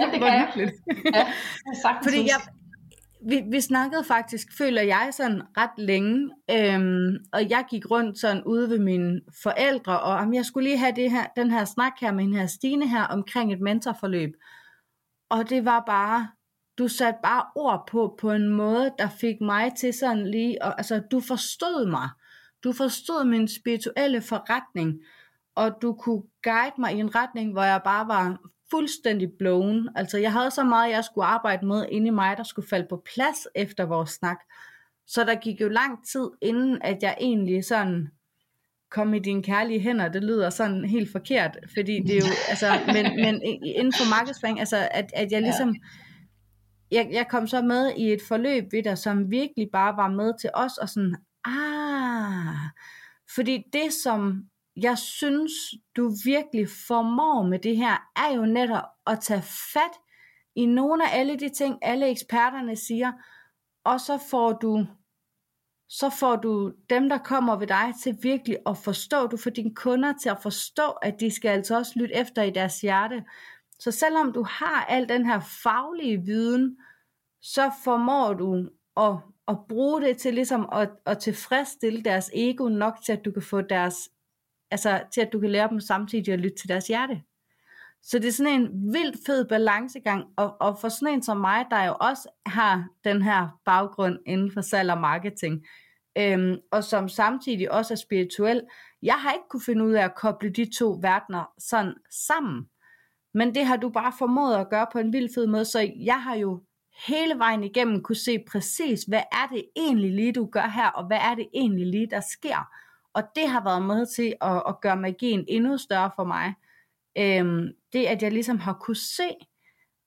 ja, det kan jeg. Ja, jeg kan sagtens Fordi jeg, vi, vi snakkede faktisk, føler jeg, sådan ret længe, øhm, og jeg gik rundt sådan ude ved mine forældre, og om jeg skulle lige have det her, den her snak her med den her Stine her omkring et mentorforløb. Og det var bare, du satte bare ord på, på en måde, der fik mig til sådan lige, og, altså du forstod mig. Du forstod min spirituelle forretning, og du kunne guide mig i en retning, hvor jeg bare var fuldstændig blown. Altså jeg havde så meget, jeg skulle arbejde med inde i mig, der skulle falde på plads efter vores snak. Så der gik jo lang tid, inden at jeg egentlig sådan kom i dine kærlige hænder. Det lyder sådan helt forkert, fordi det er jo, altså, men, men inden for markedsføring, altså at, at jeg ligesom, jeg, jeg kom så med i et forløb ved dig, som virkelig bare var med til os, og sådan, ah, fordi det som jeg synes, du virkelig formår med det her, er jo netop at tage fat i nogle af alle de ting, alle eksperterne siger, og så får du så får du dem, der kommer ved dig til virkelig at forstå, du får dine kunder til at forstå, at de skal altså også lytte efter i deres hjerte. Så selvom du har al den her faglige viden, så formår du at, at bruge det til ligesom at, at tilfredsstille deres ego nok til, at du kan få deres altså til at du kan lære dem samtidig at lytte til deres hjerte. Så det er sådan en vildt fed balancegang, og, og for sådan en som mig, der jo også har den her baggrund inden for salg og marketing, øhm, og som samtidig også er spirituel, jeg har ikke kunne finde ud af at koble de to verdener sådan sammen. Men det har du bare formået at gøre på en vild fed måde, så jeg har jo hele vejen igennem kunne se præcis, hvad er det egentlig lige, du gør her, og hvad er det egentlig lige, der sker. Og det har været med til at, at gøre magien endnu større for mig. Øhm, det at jeg ligesom har kunne se,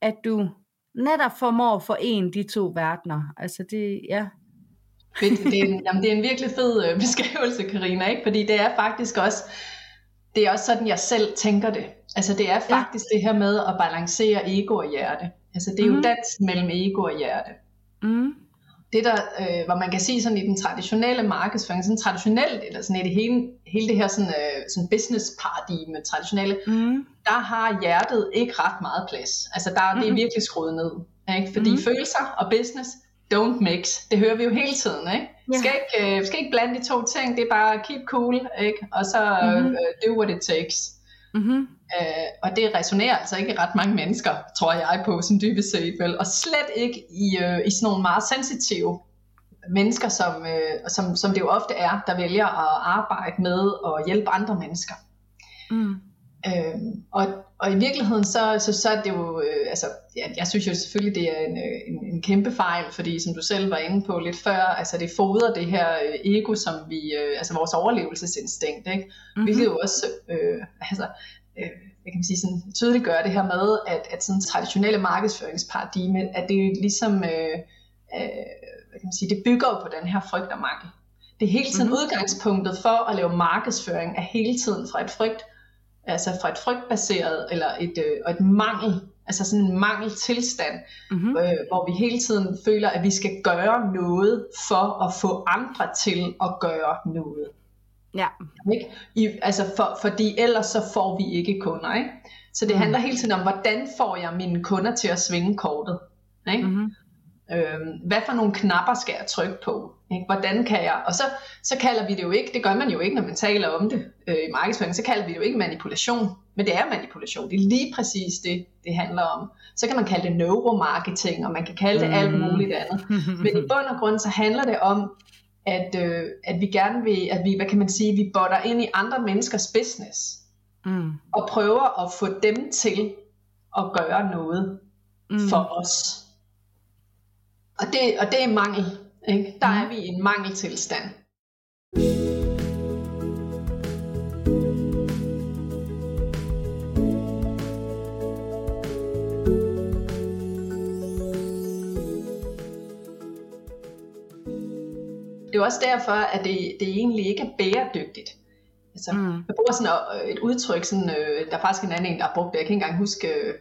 at du netop formår for en de to verdener. Altså det, ja. Det, det, er, en, jamen det er en virkelig fed øh, beskrivelse, Karina, ikke? Fordi det er faktisk også, det er også sådan, jeg selv tænker det. Altså det er faktisk ja. det her med at balancere ego og hjerte. Altså det er mm. jo dans mellem ego og hjerte. Mm det der, øh, hvor man kan sige sådan i den traditionelle markedsføring, sådan traditionelt, eller sådan i det hele, hele det her sådan, øh, sådan business paradigme, traditionelle, mm. der har hjertet ikke ret meget plads. Altså der, mm. det er mm-hmm. virkelig skruet ned. Ikke? Fordi mm. følelser og business, don't mix. Det hører vi jo hele tiden. Ikke? Yeah. Skal, ikke, øh, skal ikke blande de to ting, det er bare keep cool, ikke? og så mm. uh, do what it takes. Mm-hmm. Øh, og det resonerer altså ikke ret mange mennesker, tror jeg på, som dybest set vel, og slet ikke i, øh, i sådan nogle meget sensitive mennesker, som, øh, som, som det jo ofte er, der vælger at arbejde med og hjælpe andre mennesker. Mm. Øh, og, og i virkeligheden så, så, så er det jo, øh, altså jeg, jeg synes jo selvfølgelig det er en, øh, en, en kæmpe fejl, fordi som du selv var inde på lidt før, altså det fodrer det her øh, ego, som vi, øh, altså vores overlevelsesinstinkt, ikke? Mm-hmm. hvilket jo også, øh, altså, øh, hvad kan man sige, sådan, tydeligt gør det her med, at, at sådan traditionelle markedsføringsparadigme, at det ligesom, øh, øh, hvad kan man sige, det bygger på den her frygt og mangel. Det er hele tiden mm-hmm. udgangspunktet for at lave markedsføring, er hele tiden fra et frygt altså fra et frygtbaseret eller et, øh, og et mangel, altså sådan en mangeltilstand, mm-hmm. øh, hvor vi hele tiden føler, at vi skal gøre noget for at få andre til at gøre noget. Ja. Ikke? I, altså for, fordi ellers så får vi ikke kunder. Ikke? Så det mm. handler hele tiden om, hvordan får jeg mine kunder til at svinge kortet. Ikke? Mm-hmm. Øhm, hvad for nogle knapper skal jeg trykke på? Ikke? Hvordan kan jeg? Og så, så kalder vi det jo ikke, det gør man jo ikke, når man taler om det øh, i markedsføring, så kalder vi det jo ikke manipulation, men det er manipulation. Det er lige præcis det, det handler om. Så kan man kalde det neuromarketing, og man kan kalde det alt mm. muligt andet. Men i bund og grund, så handler det om, at, øh, at vi gerne vil, at vi, hvad kan man sige, vi botter ind i andre menneskers business, mm. og prøver at få dem til at gøre noget mm. for os. Og det, og det er mangel. Ikke? Der er vi i en mangeltilstand. Det er også derfor, at det, det egentlig ikke er bæredygtigt. Altså, mm. Jeg bruger sådan et udtryk, sådan, øh, der er faktisk en anden en, der har brugt det, jeg kan ikke engang huske, øh,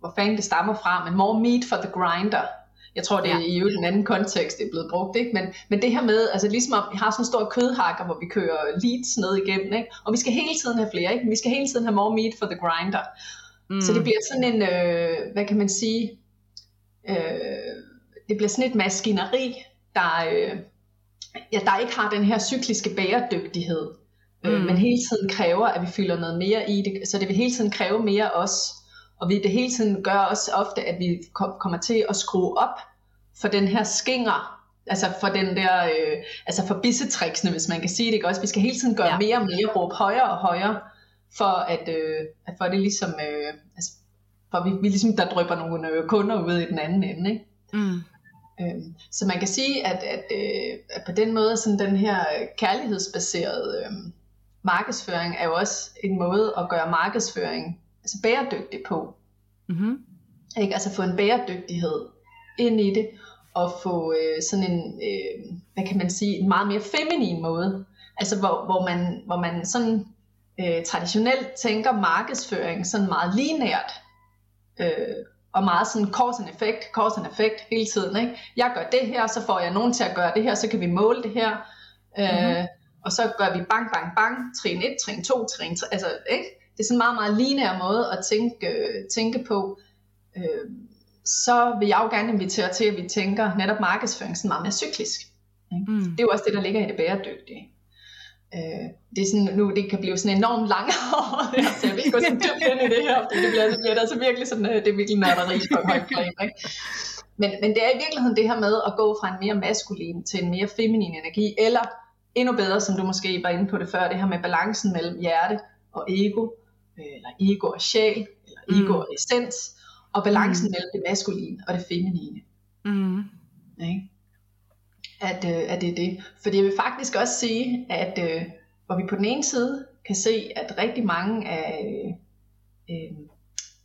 hvor fanden det stammer fra, men more meat for the grinder. Jeg tror, det er ja. i en anden kontekst, det er blevet brugt. Ikke? Men, men det her med, altså ligesom at vi har sådan en stor kødhakker, hvor vi kører leads ned igennem, ikke? og vi skal hele tiden have flere, ikke? vi skal hele tiden have more meat for the grinder. Mm. Så det bliver sådan en, øh, hvad kan man sige, øh, det bliver sådan et maskineri, der, øh, ja, der ikke har den her cykliske bæredygtighed, øh, mm. øh, men hele tiden kræver, at vi fylder noget mere i det, så det vil hele tiden kræve mere os, og vi det hele tiden gør også ofte, at vi kommer til at skrue op for den her skinger, altså for den der, øh, altså for bissetriksene, hvis man kan sige det, ikke også? Vi skal hele tiden gøre ja. mere og mere, råbe højere og højere, for at, øh, at for det ligesom, øh, altså, for vi, vi ligesom, der drypper nogle øh, kunder ud i den anden ende, ikke? Mm. Øhm, så man kan sige, at, at, øh, at på den måde, sådan den her kærlighedsbaserede øh, markedsføring, er jo også en måde at gøre markedsføring altså bæredygtig på. Mm-hmm. Ikke? Altså få en bæredygtighed ind i det, og få øh, sådan en, øh, hvad kan man sige, en meget mere feminin måde. Altså hvor, hvor, man, hvor man sådan øh, traditionelt tænker markedsføring sådan meget linært, øh, og meget sådan cause and effect, cause and effect hele tiden. Ikke? Jeg gør det her, så får jeg nogen til at gøre det her, så kan vi måle det her. Øh, mm-hmm. Og så gør vi bang, bang, bang, trin 1, trin 2, trin 3, altså, ikke? det er sådan en meget, meget lineær måde at tænke, øh, tænke på, øh, så vil jeg jo gerne invitere til, at vi tænker netop markedsføring sådan meget mere cyklisk. Ikke? Mm. Det er jo også det, der ligger i det bæredygtige. Øh, det, er sådan, nu, det kan blive sådan enormt langt så jeg vil ikke gå så dybt ind i det her, fordi det bliver, det bliver altså virkelig sådan, øh, det er virkelig nørderi på en høj plan. Ikke? Men, men det er i virkeligheden det her med at gå fra en mere maskulin til en mere feminin energi, eller endnu bedre, som du måske var inde på det før, det her med balancen mellem hjerte og ego, Øh, eller ego og sjæl, eller ego mm. og essens, og balancen mm. mellem det maskuline og det feminine. Mm. Okay? At, øh, at det er det. For jeg vil faktisk også sige, at øh, hvor vi på den ene side kan se, at rigtig mange af øh,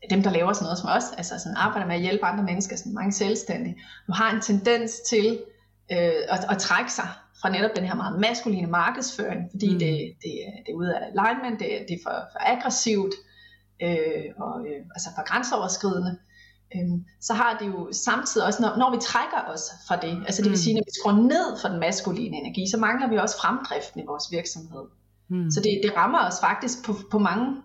dem, der laver sådan noget som os, altså sådan arbejder med at hjælpe andre mennesker, sådan mange selvstændige, nu har en tendens til øh, at, at trække sig fra netop den her meget maskuline markedsføring, fordi mm. det, det, det er ude af alignment, det, det er for, for aggressivt, øh, og øh, altså for grænseoverskridende, øh, så har det jo samtidig også, når, når vi trækker os fra det, altså det vil mm. sige, når vi skruer ned for den maskuline energi, så mangler vi også fremdriften i vores virksomhed. Mm. Så det, det rammer os faktisk på, på mange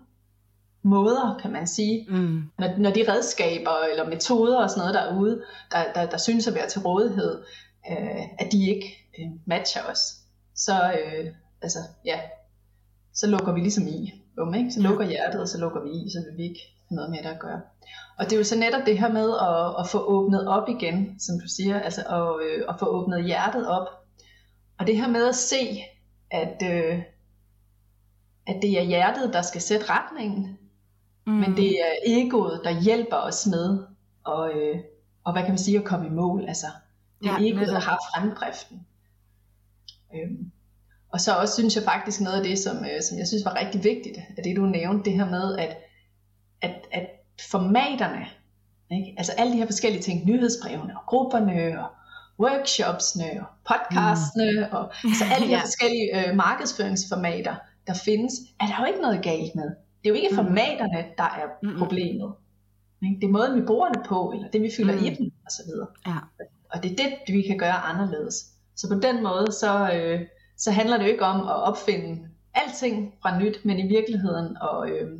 måder, kan man sige. Mm. Når, når de redskaber eller metoder og sådan noget derude, der, der, der synes at være til rådighed, øh, at de ikke øh, matcher os, så, øh, altså, ja, så lukker vi ligesom i. Um, ikke? Så lukker hjertet, og så lukker vi i, så vil vi ikke noget med det at gøre. Og det er jo så netop det her med at, at få åbnet op igen, som du siger, altså at, øh, at få åbnet hjertet op og det her med at se, at, øh, at det er hjertet, der skal sætte retningen, mm. men det er egoet, der hjælper os med og, øh, og hvad kan man sige, at komme i mål. Altså, det er ja, egoet, der har fremdriften. Øhm, og så også synes jeg faktisk noget af det, som, øh, som jeg synes var rigtig vigtigt, at det du nævnte, det her med, at, at, at formaterne, ikke? altså alle de her forskellige ting, nyhedsbrevene og grupperne og workshopsene og podcastene mm. og altså alle de her ja. forskellige øh, markedsføringsformater, der findes, er der jo ikke noget galt med. Det er jo ikke mm. formaterne, der er problemet. Ikke? Det er måden, vi bruger det på, eller det, vi fylder mm. i dem, osv. Ja. Og det er det, vi kan gøre anderledes. Så på den måde, så, øh, så handler det jo ikke om at opfinde alting fra nyt, men i virkeligheden og, øh,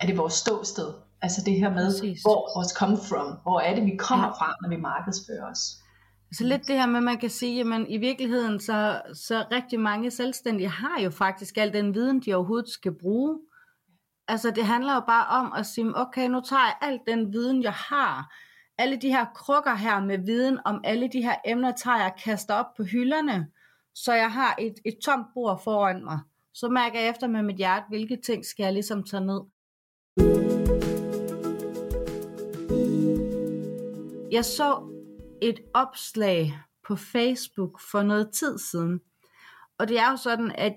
er det vores ståsted. Altså det her med, Præcis. hvor vores come from, hvor er det, vi kommer ja. fra, når vi markedsfører os. Så lidt det her med, at man kan sige, at i virkeligheden, så, så rigtig mange selvstændige har jo faktisk al den viden, de overhovedet skal bruge. Altså det handler jo bare om at sige, okay, nu tager jeg al den viden, jeg har, alle de her krukker her med viden om alle de her emner, tager jeg og kaster op på hylderne, så jeg har et, et tomt bord foran mig. Så mærker jeg efter med mit hjerte, hvilke ting skal jeg ligesom tage ned. Jeg så et opslag på Facebook for noget tid siden, og det er jo sådan, at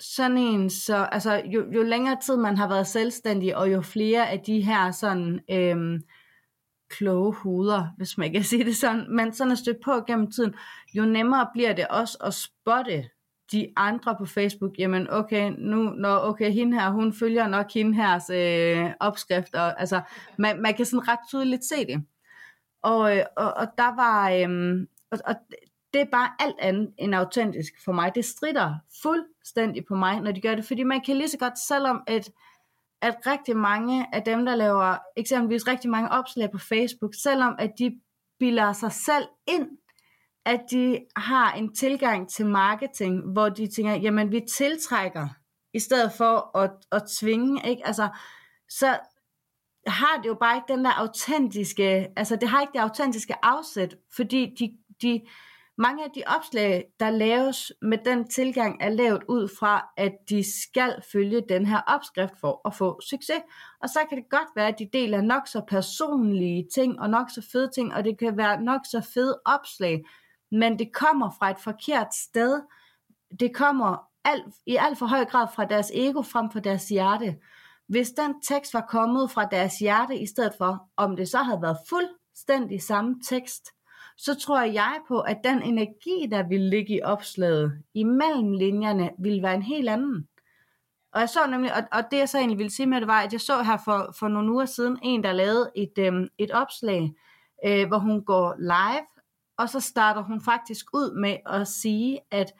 sådan en, så, altså jo, jo længere tid man har været selvstændig, og jo flere af de her sådan øhm, kloge hoveder, hvis man kan sige det sådan, man sådan er stødt på gennem tiden, jo nemmere bliver det også at spotte de andre på Facebook, jamen okay, nu, når okay, hende her, hun følger nok hende her øh, opskrift, og altså, man, man kan sådan ret tydeligt se det. Og, øh, og, og der var, øhm, og, og det er bare alt andet end autentisk for mig. Det strider fuldstændig på mig, når de gør det, fordi man kan lige så godt, selvom at, at rigtig mange af dem, der laver eksempelvis rigtig mange opslag på Facebook, selvom at de bilder sig selv ind, at de har en tilgang til marketing, hvor de tænker, jamen vi tiltrækker, i stedet for at, at tvinge, ikke? Altså, så har det jo bare ikke den der autentiske, altså det har ikke det autentiske afsæt, fordi de, de, mange af de opslag, der laves med den tilgang, er lavet ud fra, at de skal følge den her opskrift for at få succes. Og så kan det godt være, at de deler nok så personlige ting, og nok så fede ting, og det kan være nok så fede opslag, men det kommer fra et forkert sted. Det kommer alt, i alt for høj grad fra deres ego frem for deres hjerte. Hvis den tekst var kommet fra deres hjerte i stedet for, om det så havde været fuldstændig samme tekst, så tror jeg på, at den energi, der ville ligge i opslaget, imellem linjerne, ville være en helt anden. Og jeg så nemlig, og, og det jeg så egentlig ville sige med det var, at jeg så her for, for nogle uger siden, en der lavede et, øh, et opslag, øh, hvor hun går live, og så starter hun faktisk ud med at sige, at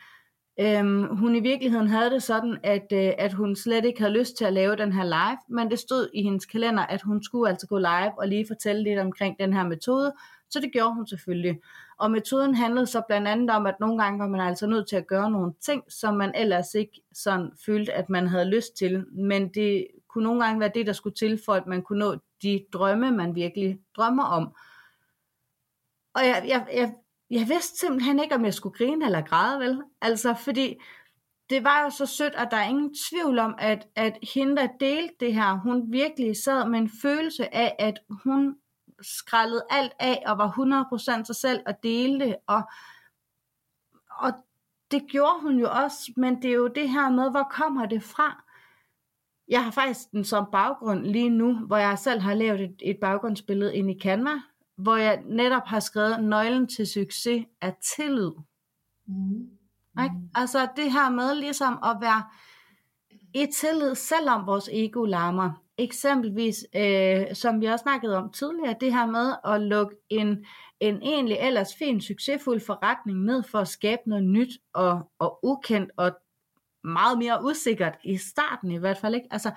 øhm, hun i virkeligheden havde det sådan, at, øh, at hun slet ikke havde lyst til at lave den her live, men det stod i hendes kalender, at hun skulle altså gå live og lige fortælle lidt omkring den her metode, så det gjorde hun selvfølgelig. Og metoden handlede så blandt andet om, at nogle gange var man altså nødt til at gøre nogle ting, som man ellers ikke sådan følte, at man havde lyst til. Men det kunne nogle gange være det, der skulle til, for at man kunne nå de drømme, man virkelig drømmer om. Og jeg, jeg, jeg, jeg vidste simpelthen ikke, om jeg skulle grine eller græde, vel? Altså, fordi det var jo så sødt, at der er ingen tvivl om, at, at hende, der delte det her, hun virkelig sad med en følelse af, at hun skrællede alt af og var 100% sig selv og delte. Og, og det gjorde hun jo også, men det er jo det her med, hvor kommer det fra? Jeg har faktisk den som baggrund lige nu, hvor jeg selv har lavet et, et baggrundsbillede ind i Canva, hvor jeg netop har skrevet, nøglen til succes er tillid. Mm. Ikke? Altså det her med ligesom at være i tillid, selvom vores ego larmer. Eksempelvis, øh, som vi også snakket om tidligere, det her med at lukke en, en egentlig ellers fin, succesfuld forretning ned for at skabe noget nyt og, og ukendt og meget mere usikkert i starten i hvert fald. Ikke? Altså,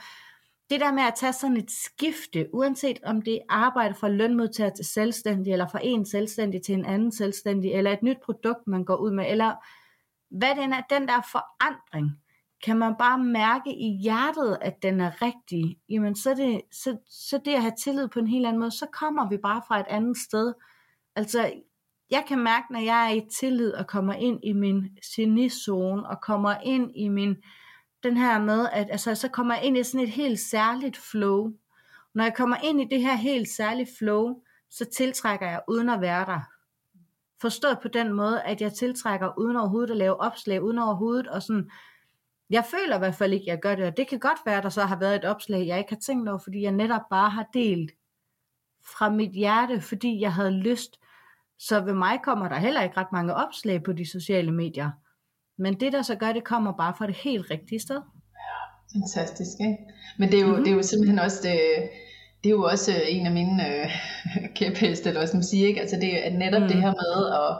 det der med at tage sådan et skifte, uanset om det er arbejde fra lønmodtager til selvstændig, eller fra en selvstændig til en anden selvstændig, eller et nyt produkt, man går ud med, eller hvad den er, den der forandring, kan man bare mærke i hjertet, at den er rigtig, jamen så det, så, så det at have tillid på en helt anden måde, så kommer vi bare fra et andet sted. Altså, jeg kan mærke, når jeg er i tillid og kommer ind i min genizone, og kommer ind i min, den her med, at altså, så kommer jeg ind i sådan et helt særligt flow. Når jeg kommer ind i det her helt særlige flow, så tiltrækker jeg uden at være der. Forstået på den måde, at jeg tiltrækker uden overhovedet at lave opslag, uden overhovedet og sådan, jeg føler i hvert fald ikke, at jeg gør det, og det kan godt være, at der så har været et opslag, jeg ikke har tænkt over, fordi jeg netop bare har delt fra mit hjerte, fordi jeg havde lyst. Så ved mig kommer der heller ikke ret mange opslag på de sociale medier. Men det, der så gør, det kommer bare fra det helt rigtige sted. Ja, fantastisk, ikke? Men det er jo, mm-hmm. det er jo simpelthen også det, det er jo også en af mine øh, kæpheste, eller hvad skal man sige, ikke? Altså det er netop mm. det her med, at,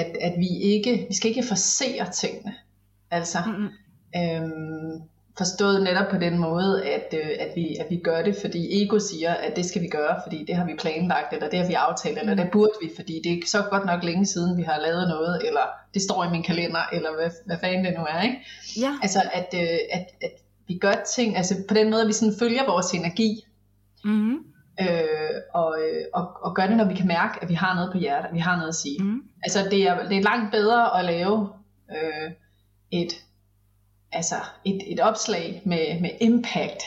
at, at vi ikke, vi skal ikke forsere tingene. Altså, mm. øhm, forstået netop på den måde, at, øh, at, vi, at vi gør det, fordi ego siger, at det skal vi gøre, fordi det har vi planlagt, eller det har vi aftalt, eller det burde vi, fordi det er så godt nok længe siden, vi har lavet noget, eller det står i min kalender, eller hvad, hvad fanden det nu er. Ikke? Ja. Altså, at, øh, at, at vi gør ting, altså på den måde, at vi sådan følger vores energi, mm-hmm. øh, og, øh, og, og gør det, når vi kan mærke, at vi har noget på hjertet, at vi har noget at sige. Mm-hmm. Altså, det er, det er langt bedre at lave øh, et altså et, et opslag med, med impact,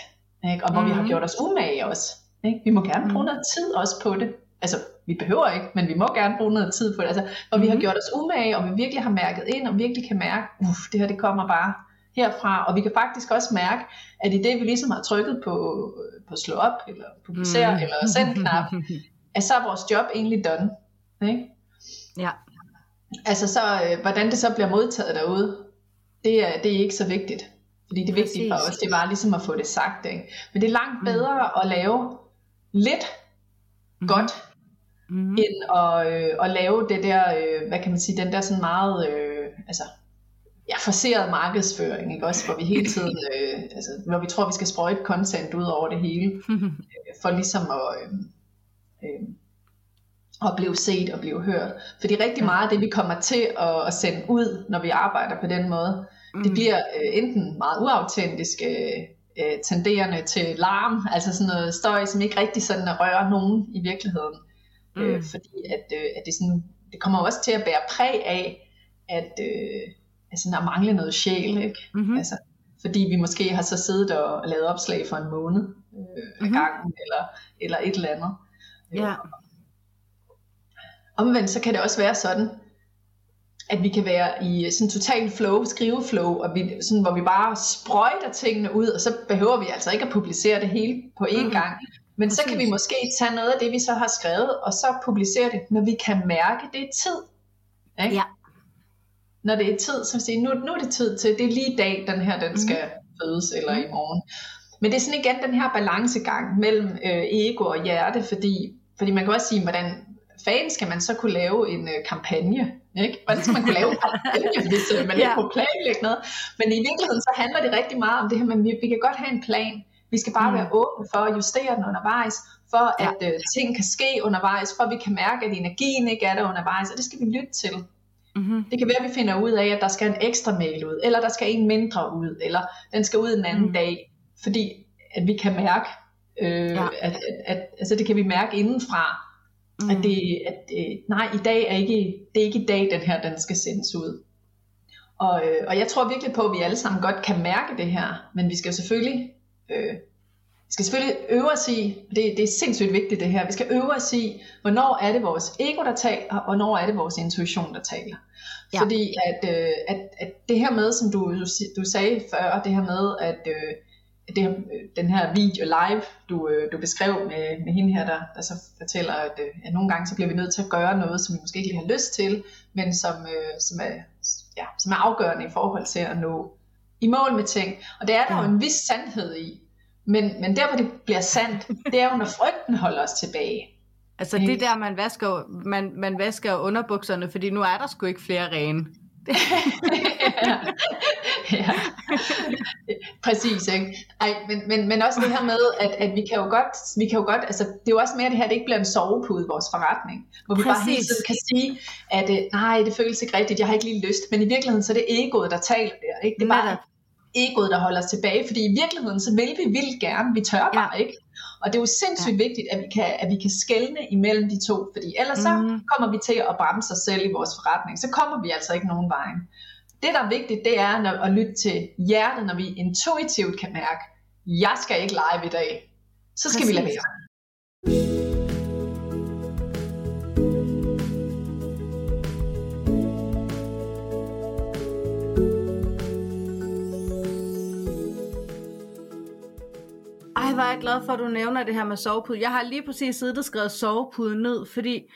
ikke? og hvor mm. vi har mhm. gjort os umage også. Ikke? Vi må gerne bruge mm. noget tid også på det. Altså, vi behøver ikke, men vi må gerne bruge noget tid på det. Altså, hvor mm. vi har mhm. gjort os umage, og vi virkelig har mærket ind, og virkelig kan mærke, uff, det her det kommer bare herfra. Og vi kan faktisk også mærke, at i det vi ligesom har trykket på, på slå op, eller publicere, mm. eller send knap, at så er vores job egentlig done. Ikke? Ja. Altså så, øh, hvordan det så bliver modtaget derude, det er, det er ikke så vigtigt. Fordi det vigtige for os, det var ligesom at få det sagt. Ikke? Men det er langt mm. bedre mm. at lave lidt mm. godt, mm. end at, øh, at lave det der, øh, hvad kan man sige, den der sådan meget, øh, altså, ja, forseret markedsføring, ikke? Også, hvor vi hele tiden, øh, altså, hvor vi tror, vi skal sprøjte content ud over det hele, øh, for ligesom at, øh, øh, at blive set og blive hørt. Fordi rigtig meget af det, vi kommer til at, at sende ud, når vi arbejder på den måde, mm. det bliver øh, enten meget uautentisk, øh, øh, tenderende til larm, altså sådan noget støj, som ikke rigtig sådan rører nogen i virkeligheden. Øh, mm. Øh, fordi at, øh, at det, sådan, det kommer også til at bære præg af, at øh, altså, der mangler noget sjæl, ikke? Mm-hmm. Altså, fordi vi måske har så siddet og, og lavet opslag for en måned øh, mm-hmm. gangen, eller, eller et eller andet. Ja. Omvendt så kan det også være sådan, at vi kan være i sådan total flow, skriveflow, og vi, sådan, hvor vi bare sprøjter tingene ud, og så behøver vi altså ikke at publicere det hele på én mm. gang. Men Præcis. så kan vi måske tage noget af det, vi så har skrevet, og så publicere det, når vi kan mærke, det er tid. Ikke? Ja. Når det er tid, så siger nu, nu er det tid til, det er lige i dag, den her den skal mm. fødes, eller i morgen. Men det er sådan igen den her balancegang mellem øh, ego og hjerte, fordi, fordi man kan også sige, hvordan fanden skal man så kunne lave en øh, kampagne? Ikke? Hvordan skal man kunne lave en kampagne, hvis øh, man ja. ikke kunne planlægge noget? Men i virkeligheden så handler det rigtig meget om det her, men vi, vi kan godt have en plan. Vi skal bare mm. være åbne for at justere den undervejs, for ja. at øh, ting kan ske undervejs, for at vi kan mærke, at energien ikke er der undervejs, og det skal vi lytte til. Mm-hmm. Det kan være, at vi finder ud af, at der skal en ekstra mail ud, eller der skal en mindre ud, eller den skal ud en anden mm. dag, fordi at vi kan mærke, øh, ja. at, at, at altså det kan vi mærke indenfra, Mm. At det, at øh, nej, i dag er ikke, det er ikke i dag, den her den skal sendes ud. Og, øh, og jeg tror virkelig på, at vi alle sammen godt kan mærke det her, men vi skal selvfølgelig, øh, vi skal selvfølgelig øve os i, det, det er sindssygt vigtigt det her, vi skal øve os i, hvornår er det vores ego, der taler, og hvornår er det vores intuition, der taler. Ja. Fordi at, øh, at, at det her med, som du, du, du sagde før, det her med, at øh, det, øh, den her video live, du, øh, du beskrev med, med hende her, der, der så fortæller, at, øh, at nogle gange så bliver vi nødt til at gøre noget, som vi måske ikke lige har lyst til, men som, som, er, ja, som er afgørende i forhold til at nå i mål med ting. Og det er der ja. jo en vis sandhed i. Men, men der, hvor det bliver sandt, det er jo, når frygten holder os tilbage. Altså det der, man vasker, man, man vasker underbukserne, fordi nu er der sgu ikke flere rene ja. ja. Præcis, ikke? Ej, men, men, men også det her med, at, at vi kan jo godt, vi kan jo godt, altså det er jo også mere det her, at det ikke bliver en sovepude i vores forretning, hvor vi Præcis. bare hele tiden kan sige, at øh, nej, det føles ikke rigtigt, jeg har ikke lige lyst, men i virkeligheden så er det egoet, der taler der, ikke? Det er bare, egoet, der holder os tilbage, fordi i virkeligheden, så vil vi vildt gerne, vi tør bare ja. ikke. Og det er jo sindssygt ja. vigtigt, at vi kan, at vi kan skelne imellem de to, fordi ellers mm. så kommer vi til at bremse os selv i vores forretning, så kommer vi altså ikke nogen vej. Det, der er vigtigt, det er når, at lytte til hjertet, når vi intuitivt kan mærke, jeg skal ikke live i dag. Så skal Præcis. vi lade være. Ej, hvor er jeg glad for, at du nævner det her med sovepude. Jeg har lige præcis siddet og skrevet sovepude ned, fordi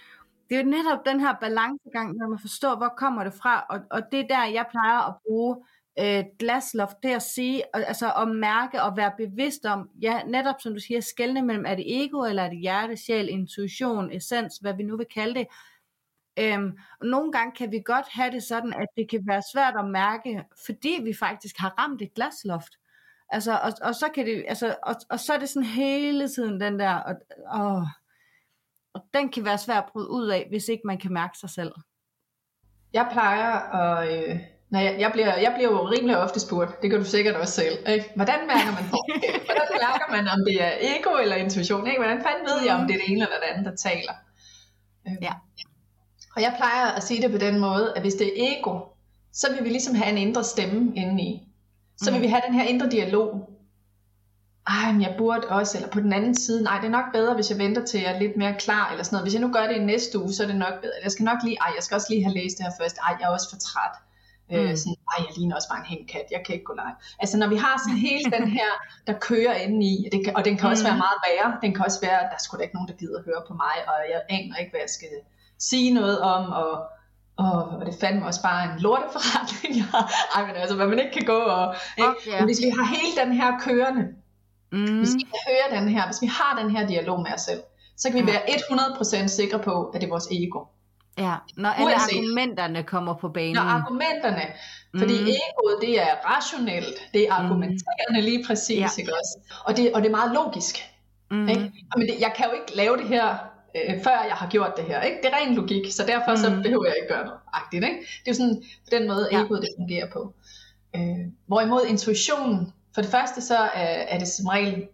det er jo netop den her balancegang, når man forstår, hvor kommer det fra, og, og det er der, jeg plejer at bruge øh, glasloft, det at sige, altså at mærke og være bevidst om, ja, netop som du siger, skældne mellem, er det ego, eller er det hjerte, sjæl, intuition, essens, hvad vi nu vil kalde det. Øhm, og nogle gange kan vi godt have det sådan, at det kan være svært at mærke, fordi vi faktisk har ramt et glasloft. Altså, og, og, så kan det, altså, og, og så er det sådan hele tiden den der, og, og, og den kan være svær at bryde ud af, hvis ikke man kan mærke sig selv. Jeg plejer at, øh, når jeg, jeg, bliver, jeg bliver jo rimelig ofte spurgt, det gør du sikkert også selv, ikke? hvordan mærker man forskel? Hvordan mærker man, om det er ego eller intuition? Ikke? Hvordan fanden ved jeg, om det er det ene eller det andet, der taler? Øh, ja. Og jeg plejer at sige det på den måde, at hvis det er ego, så vil vi ligesom have en indre stemme indeni så vil mm. vi have den her indre dialog. Ej, men jeg burde også, eller på den anden side, nej, det er nok bedre, hvis jeg venter til jeg er lidt mere klar, eller sådan noget. Hvis jeg nu gør det i næste uge, så er det nok bedre. Jeg skal nok lige, ej, jeg skal også lige have læst det her først. Ej, jeg er også for træt. Øh, mm. Øh, sådan, ej, jeg ligner også bare en hængkat, jeg kan ikke gå live. Altså, når vi har sådan hele den her, der kører inde i, det kan, og den kan også mm. være meget værre, den kan også være, at der skulle da ikke nogen, der gider at høre på mig, og jeg aner ikke, hvad jeg skal sige noget om, og og det fandt også bare en lorteforretning. Ej, men altså, hvad man ikke kan gå og... Ikke? Okay. Men hvis vi har hele den her kørende, mm. hvis vi kan høre den her, hvis vi har den her dialog med os selv, så kan vi være 100% sikre på, at det er vores ego. Ja, når alle Uanset. argumenterne kommer på banen. Når argumenterne, fordi mm. egoet det er rationelt, det er argumenterende mm. lige præcis, ja. ikke også? Og det, og det er meget logisk. Mm. Ikke? Men det, jeg kan jo ikke lave det her øh, før jeg har gjort det her. Ikke? Det er ren logik, så derfor mm. så behøver jeg ikke gøre noget. Agtigt, ikke? Det er jo sådan den måde, ja. egoet det fungerer på. Øh, hvorimod intuitionen, for det første så er, er det som regel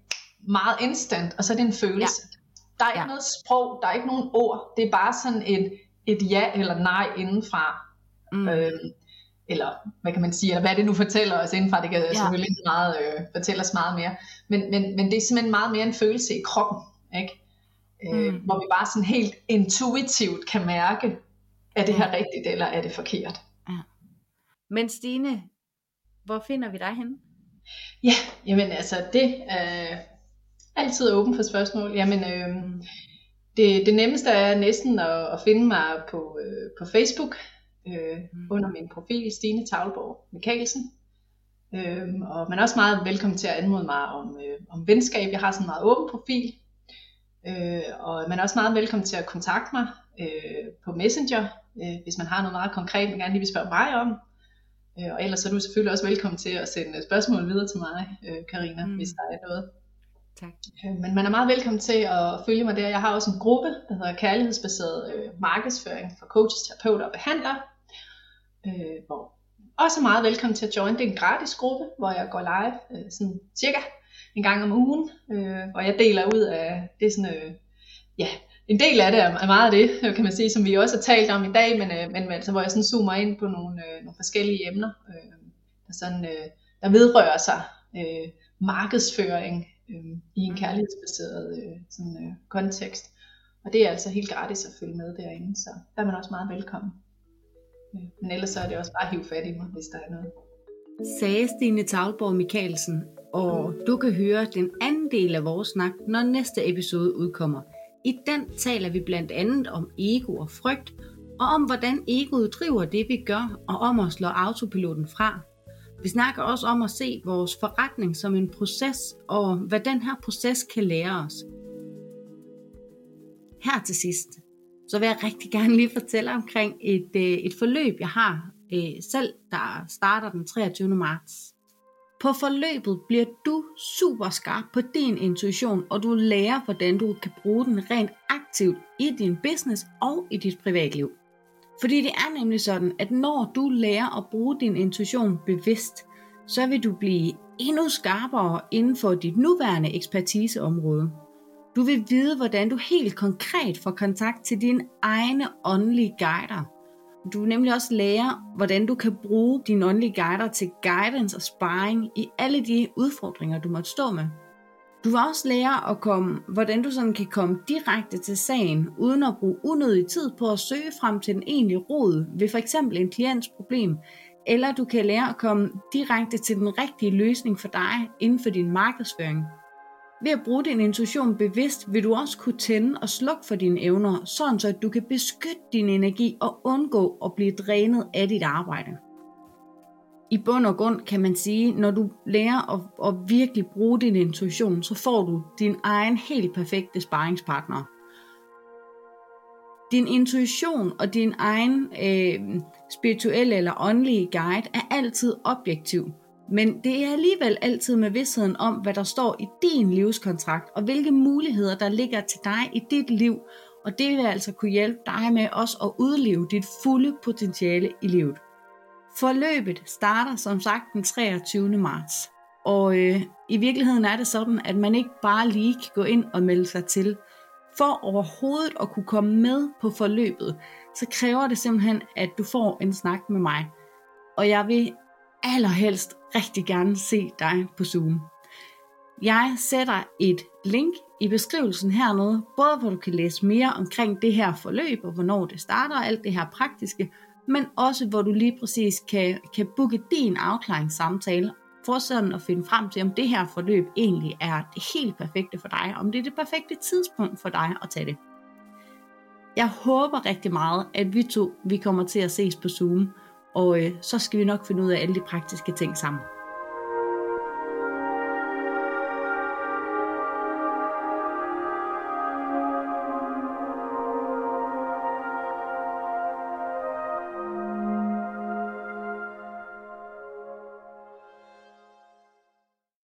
meget instant, og så er det en følelse. Ja. Der er ikke ja. noget sprog, der er ikke nogen ord, det er bare sådan et, et ja eller nej indenfra. Mm. Øh, eller hvad kan man sige, eller hvad det nu fortæller os indenfra, det kan ja. selvfølgelig meget, øh, fortælle os meget mere, men, men, men det er simpelthen meget mere en følelse i kroppen, ikke? Øh, mm. hvor vi bare sådan helt intuitivt kan mærke, er det her rigtigt, eller er det forkert. Ja. Men Stine, hvor finder vi dig henne? Ja, jamen altså, det er altid åben for spørgsmål. Jamen, øh, det, det nemmeste er næsten at, at finde mig på, øh, på Facebook, øh, mm. under min profil, Stine Tavlborg Mikkelsen. Øh, og man er også meget velkommen til at anmode mig om, øh, om venskab. Jeg har sådan en meget åben profil, Øh, og man er også meget velkommen til at kontakte mig øh, på Messenger, øh, hvis man har noget meget konkret, man gerne lige vil spørge mig om. Øh, og ellers er du selvfølgelig også velkommen til at sende spørgsmål videre til mig, øh, Karina, mm. hvis der er noget. Tak. Øh, men man er meget velkommen til at følge mig der. Jeg har også en gruppe, der hedder Kærlighedsbaseret øh, Markedsføring for coaches, terapeuter og behandlere, øh, hvor også meget velkommen til at join. Det er en gratis gruppe, hvor jeg går live øh, sådan cirka en gang om ugen, øh, hvor jeg deler ud af, det sådan, øh, ja, en del af det er meget af det, øh, kan man sige, som vi også har talt om i dag, men, øh, men altså, hvor jeg sådan zoomer ind på nogle, øh, nogle forskellige emner, øh, der, sådan, øh, der vedrører sig øh, markedsføring øh, i en kærlighedsbaseret øh, sådan, øh, kontekst. Og det er altså helt gratis at følge med derinde, så der er man også meget velkommen. Øh, men ellers så er det også bare at hive fat i mig, hvis der er noget. Sagde Stine Talborg Mikkelsen, og du kan høre den anden del af vores snak, når næste episode udkommer. I den taler vi blandt andet om ego og frygt, og om hvordan egoet driver det, vi gør, og om at slå autopiloten fra. Vi snakker også om at se vores forretning som en proces, og hvad den her proces kan lære os. Her til sidst, så vil jeg rigtig gerne lige fortælle omkring et, øh, et forløb, jeg har øh, selv, der starter den 23. marts. På forløbet bliver du super skarp på din intuition, og du lærer, hvordan du kan bruge den rent aktivt i din business og i dit privatliv. Fordi det er nemlig sådan, at når du lærer at bruge din intuition bevidst, så vil du blive endnu skarpere inden for dit nuværende ekspertiseområde. Du vil vide, hvordan du helt konkret får kontakt til dine egne åndelige guider. Du nemlig også lærer, hvordan du kan bruge dine åndelige guider til guidance og sparring i alle de udfordringer, du måtte stå med. Du vil også lære at komme, hvordan du sådan kan komme direkte til sagen, uden at bruge unødig tid på at søge frem til den egentlige rod ved for eksempel en klients problem, eller du kan lære at komme direkte til den rigtige løsning for dig inden for din markedsføring. Ved at bruge din intuition bevidst, vil du også kunne tænde og slukke for dine evner, sådan så at du kan beskytte din energi og undgå at blive drænet af dit arbejde. I bund og grund kan man sige, når du lærer at, at virkelig bruge din intuition, så får du din egen helt perfekte sparringspartner. Din intuition og din egen øh, spirituelle eller åndelige guide er altid objektiv. Men det er alligevel altid med vidstheden om, hvad der står i din livskontrakt, og hvilke muligheder der ligger til dig i dit liv, og det vil altså kunne hjælpe dig med også at udleve dit fulde potentiale i livet. Forløbet starter som sagt den 23. marts, og øh, i virkeligheden er det sådan, at man ikke bare lige kan gå ind og melde sig til. For overhovedet at kunne komme med på forløbet, så kræver det simpelthen, at du får en snak med mig. Og jeg vil allerhelst rigtig gerne se dig på Zoom. Jeg sætter et link i beskrivelsen hernede, både hvor du kan læse mere omkring det her forløb, og hvornår det starter, og alt det her praktiske, men også hvor du lige præcis kan, kan booke din afklaringssamtale, for sådan at finde frem til, om det her forløb egentlig er det helt perfekte for dig, om det er det perfekte tidspunkt for dig at tage det. Jeg håber rigtig meget, at vi to vi kommer til at ses på Zoom, og øh, så skal vi nok finde ud af alle de praktiske ting sammen.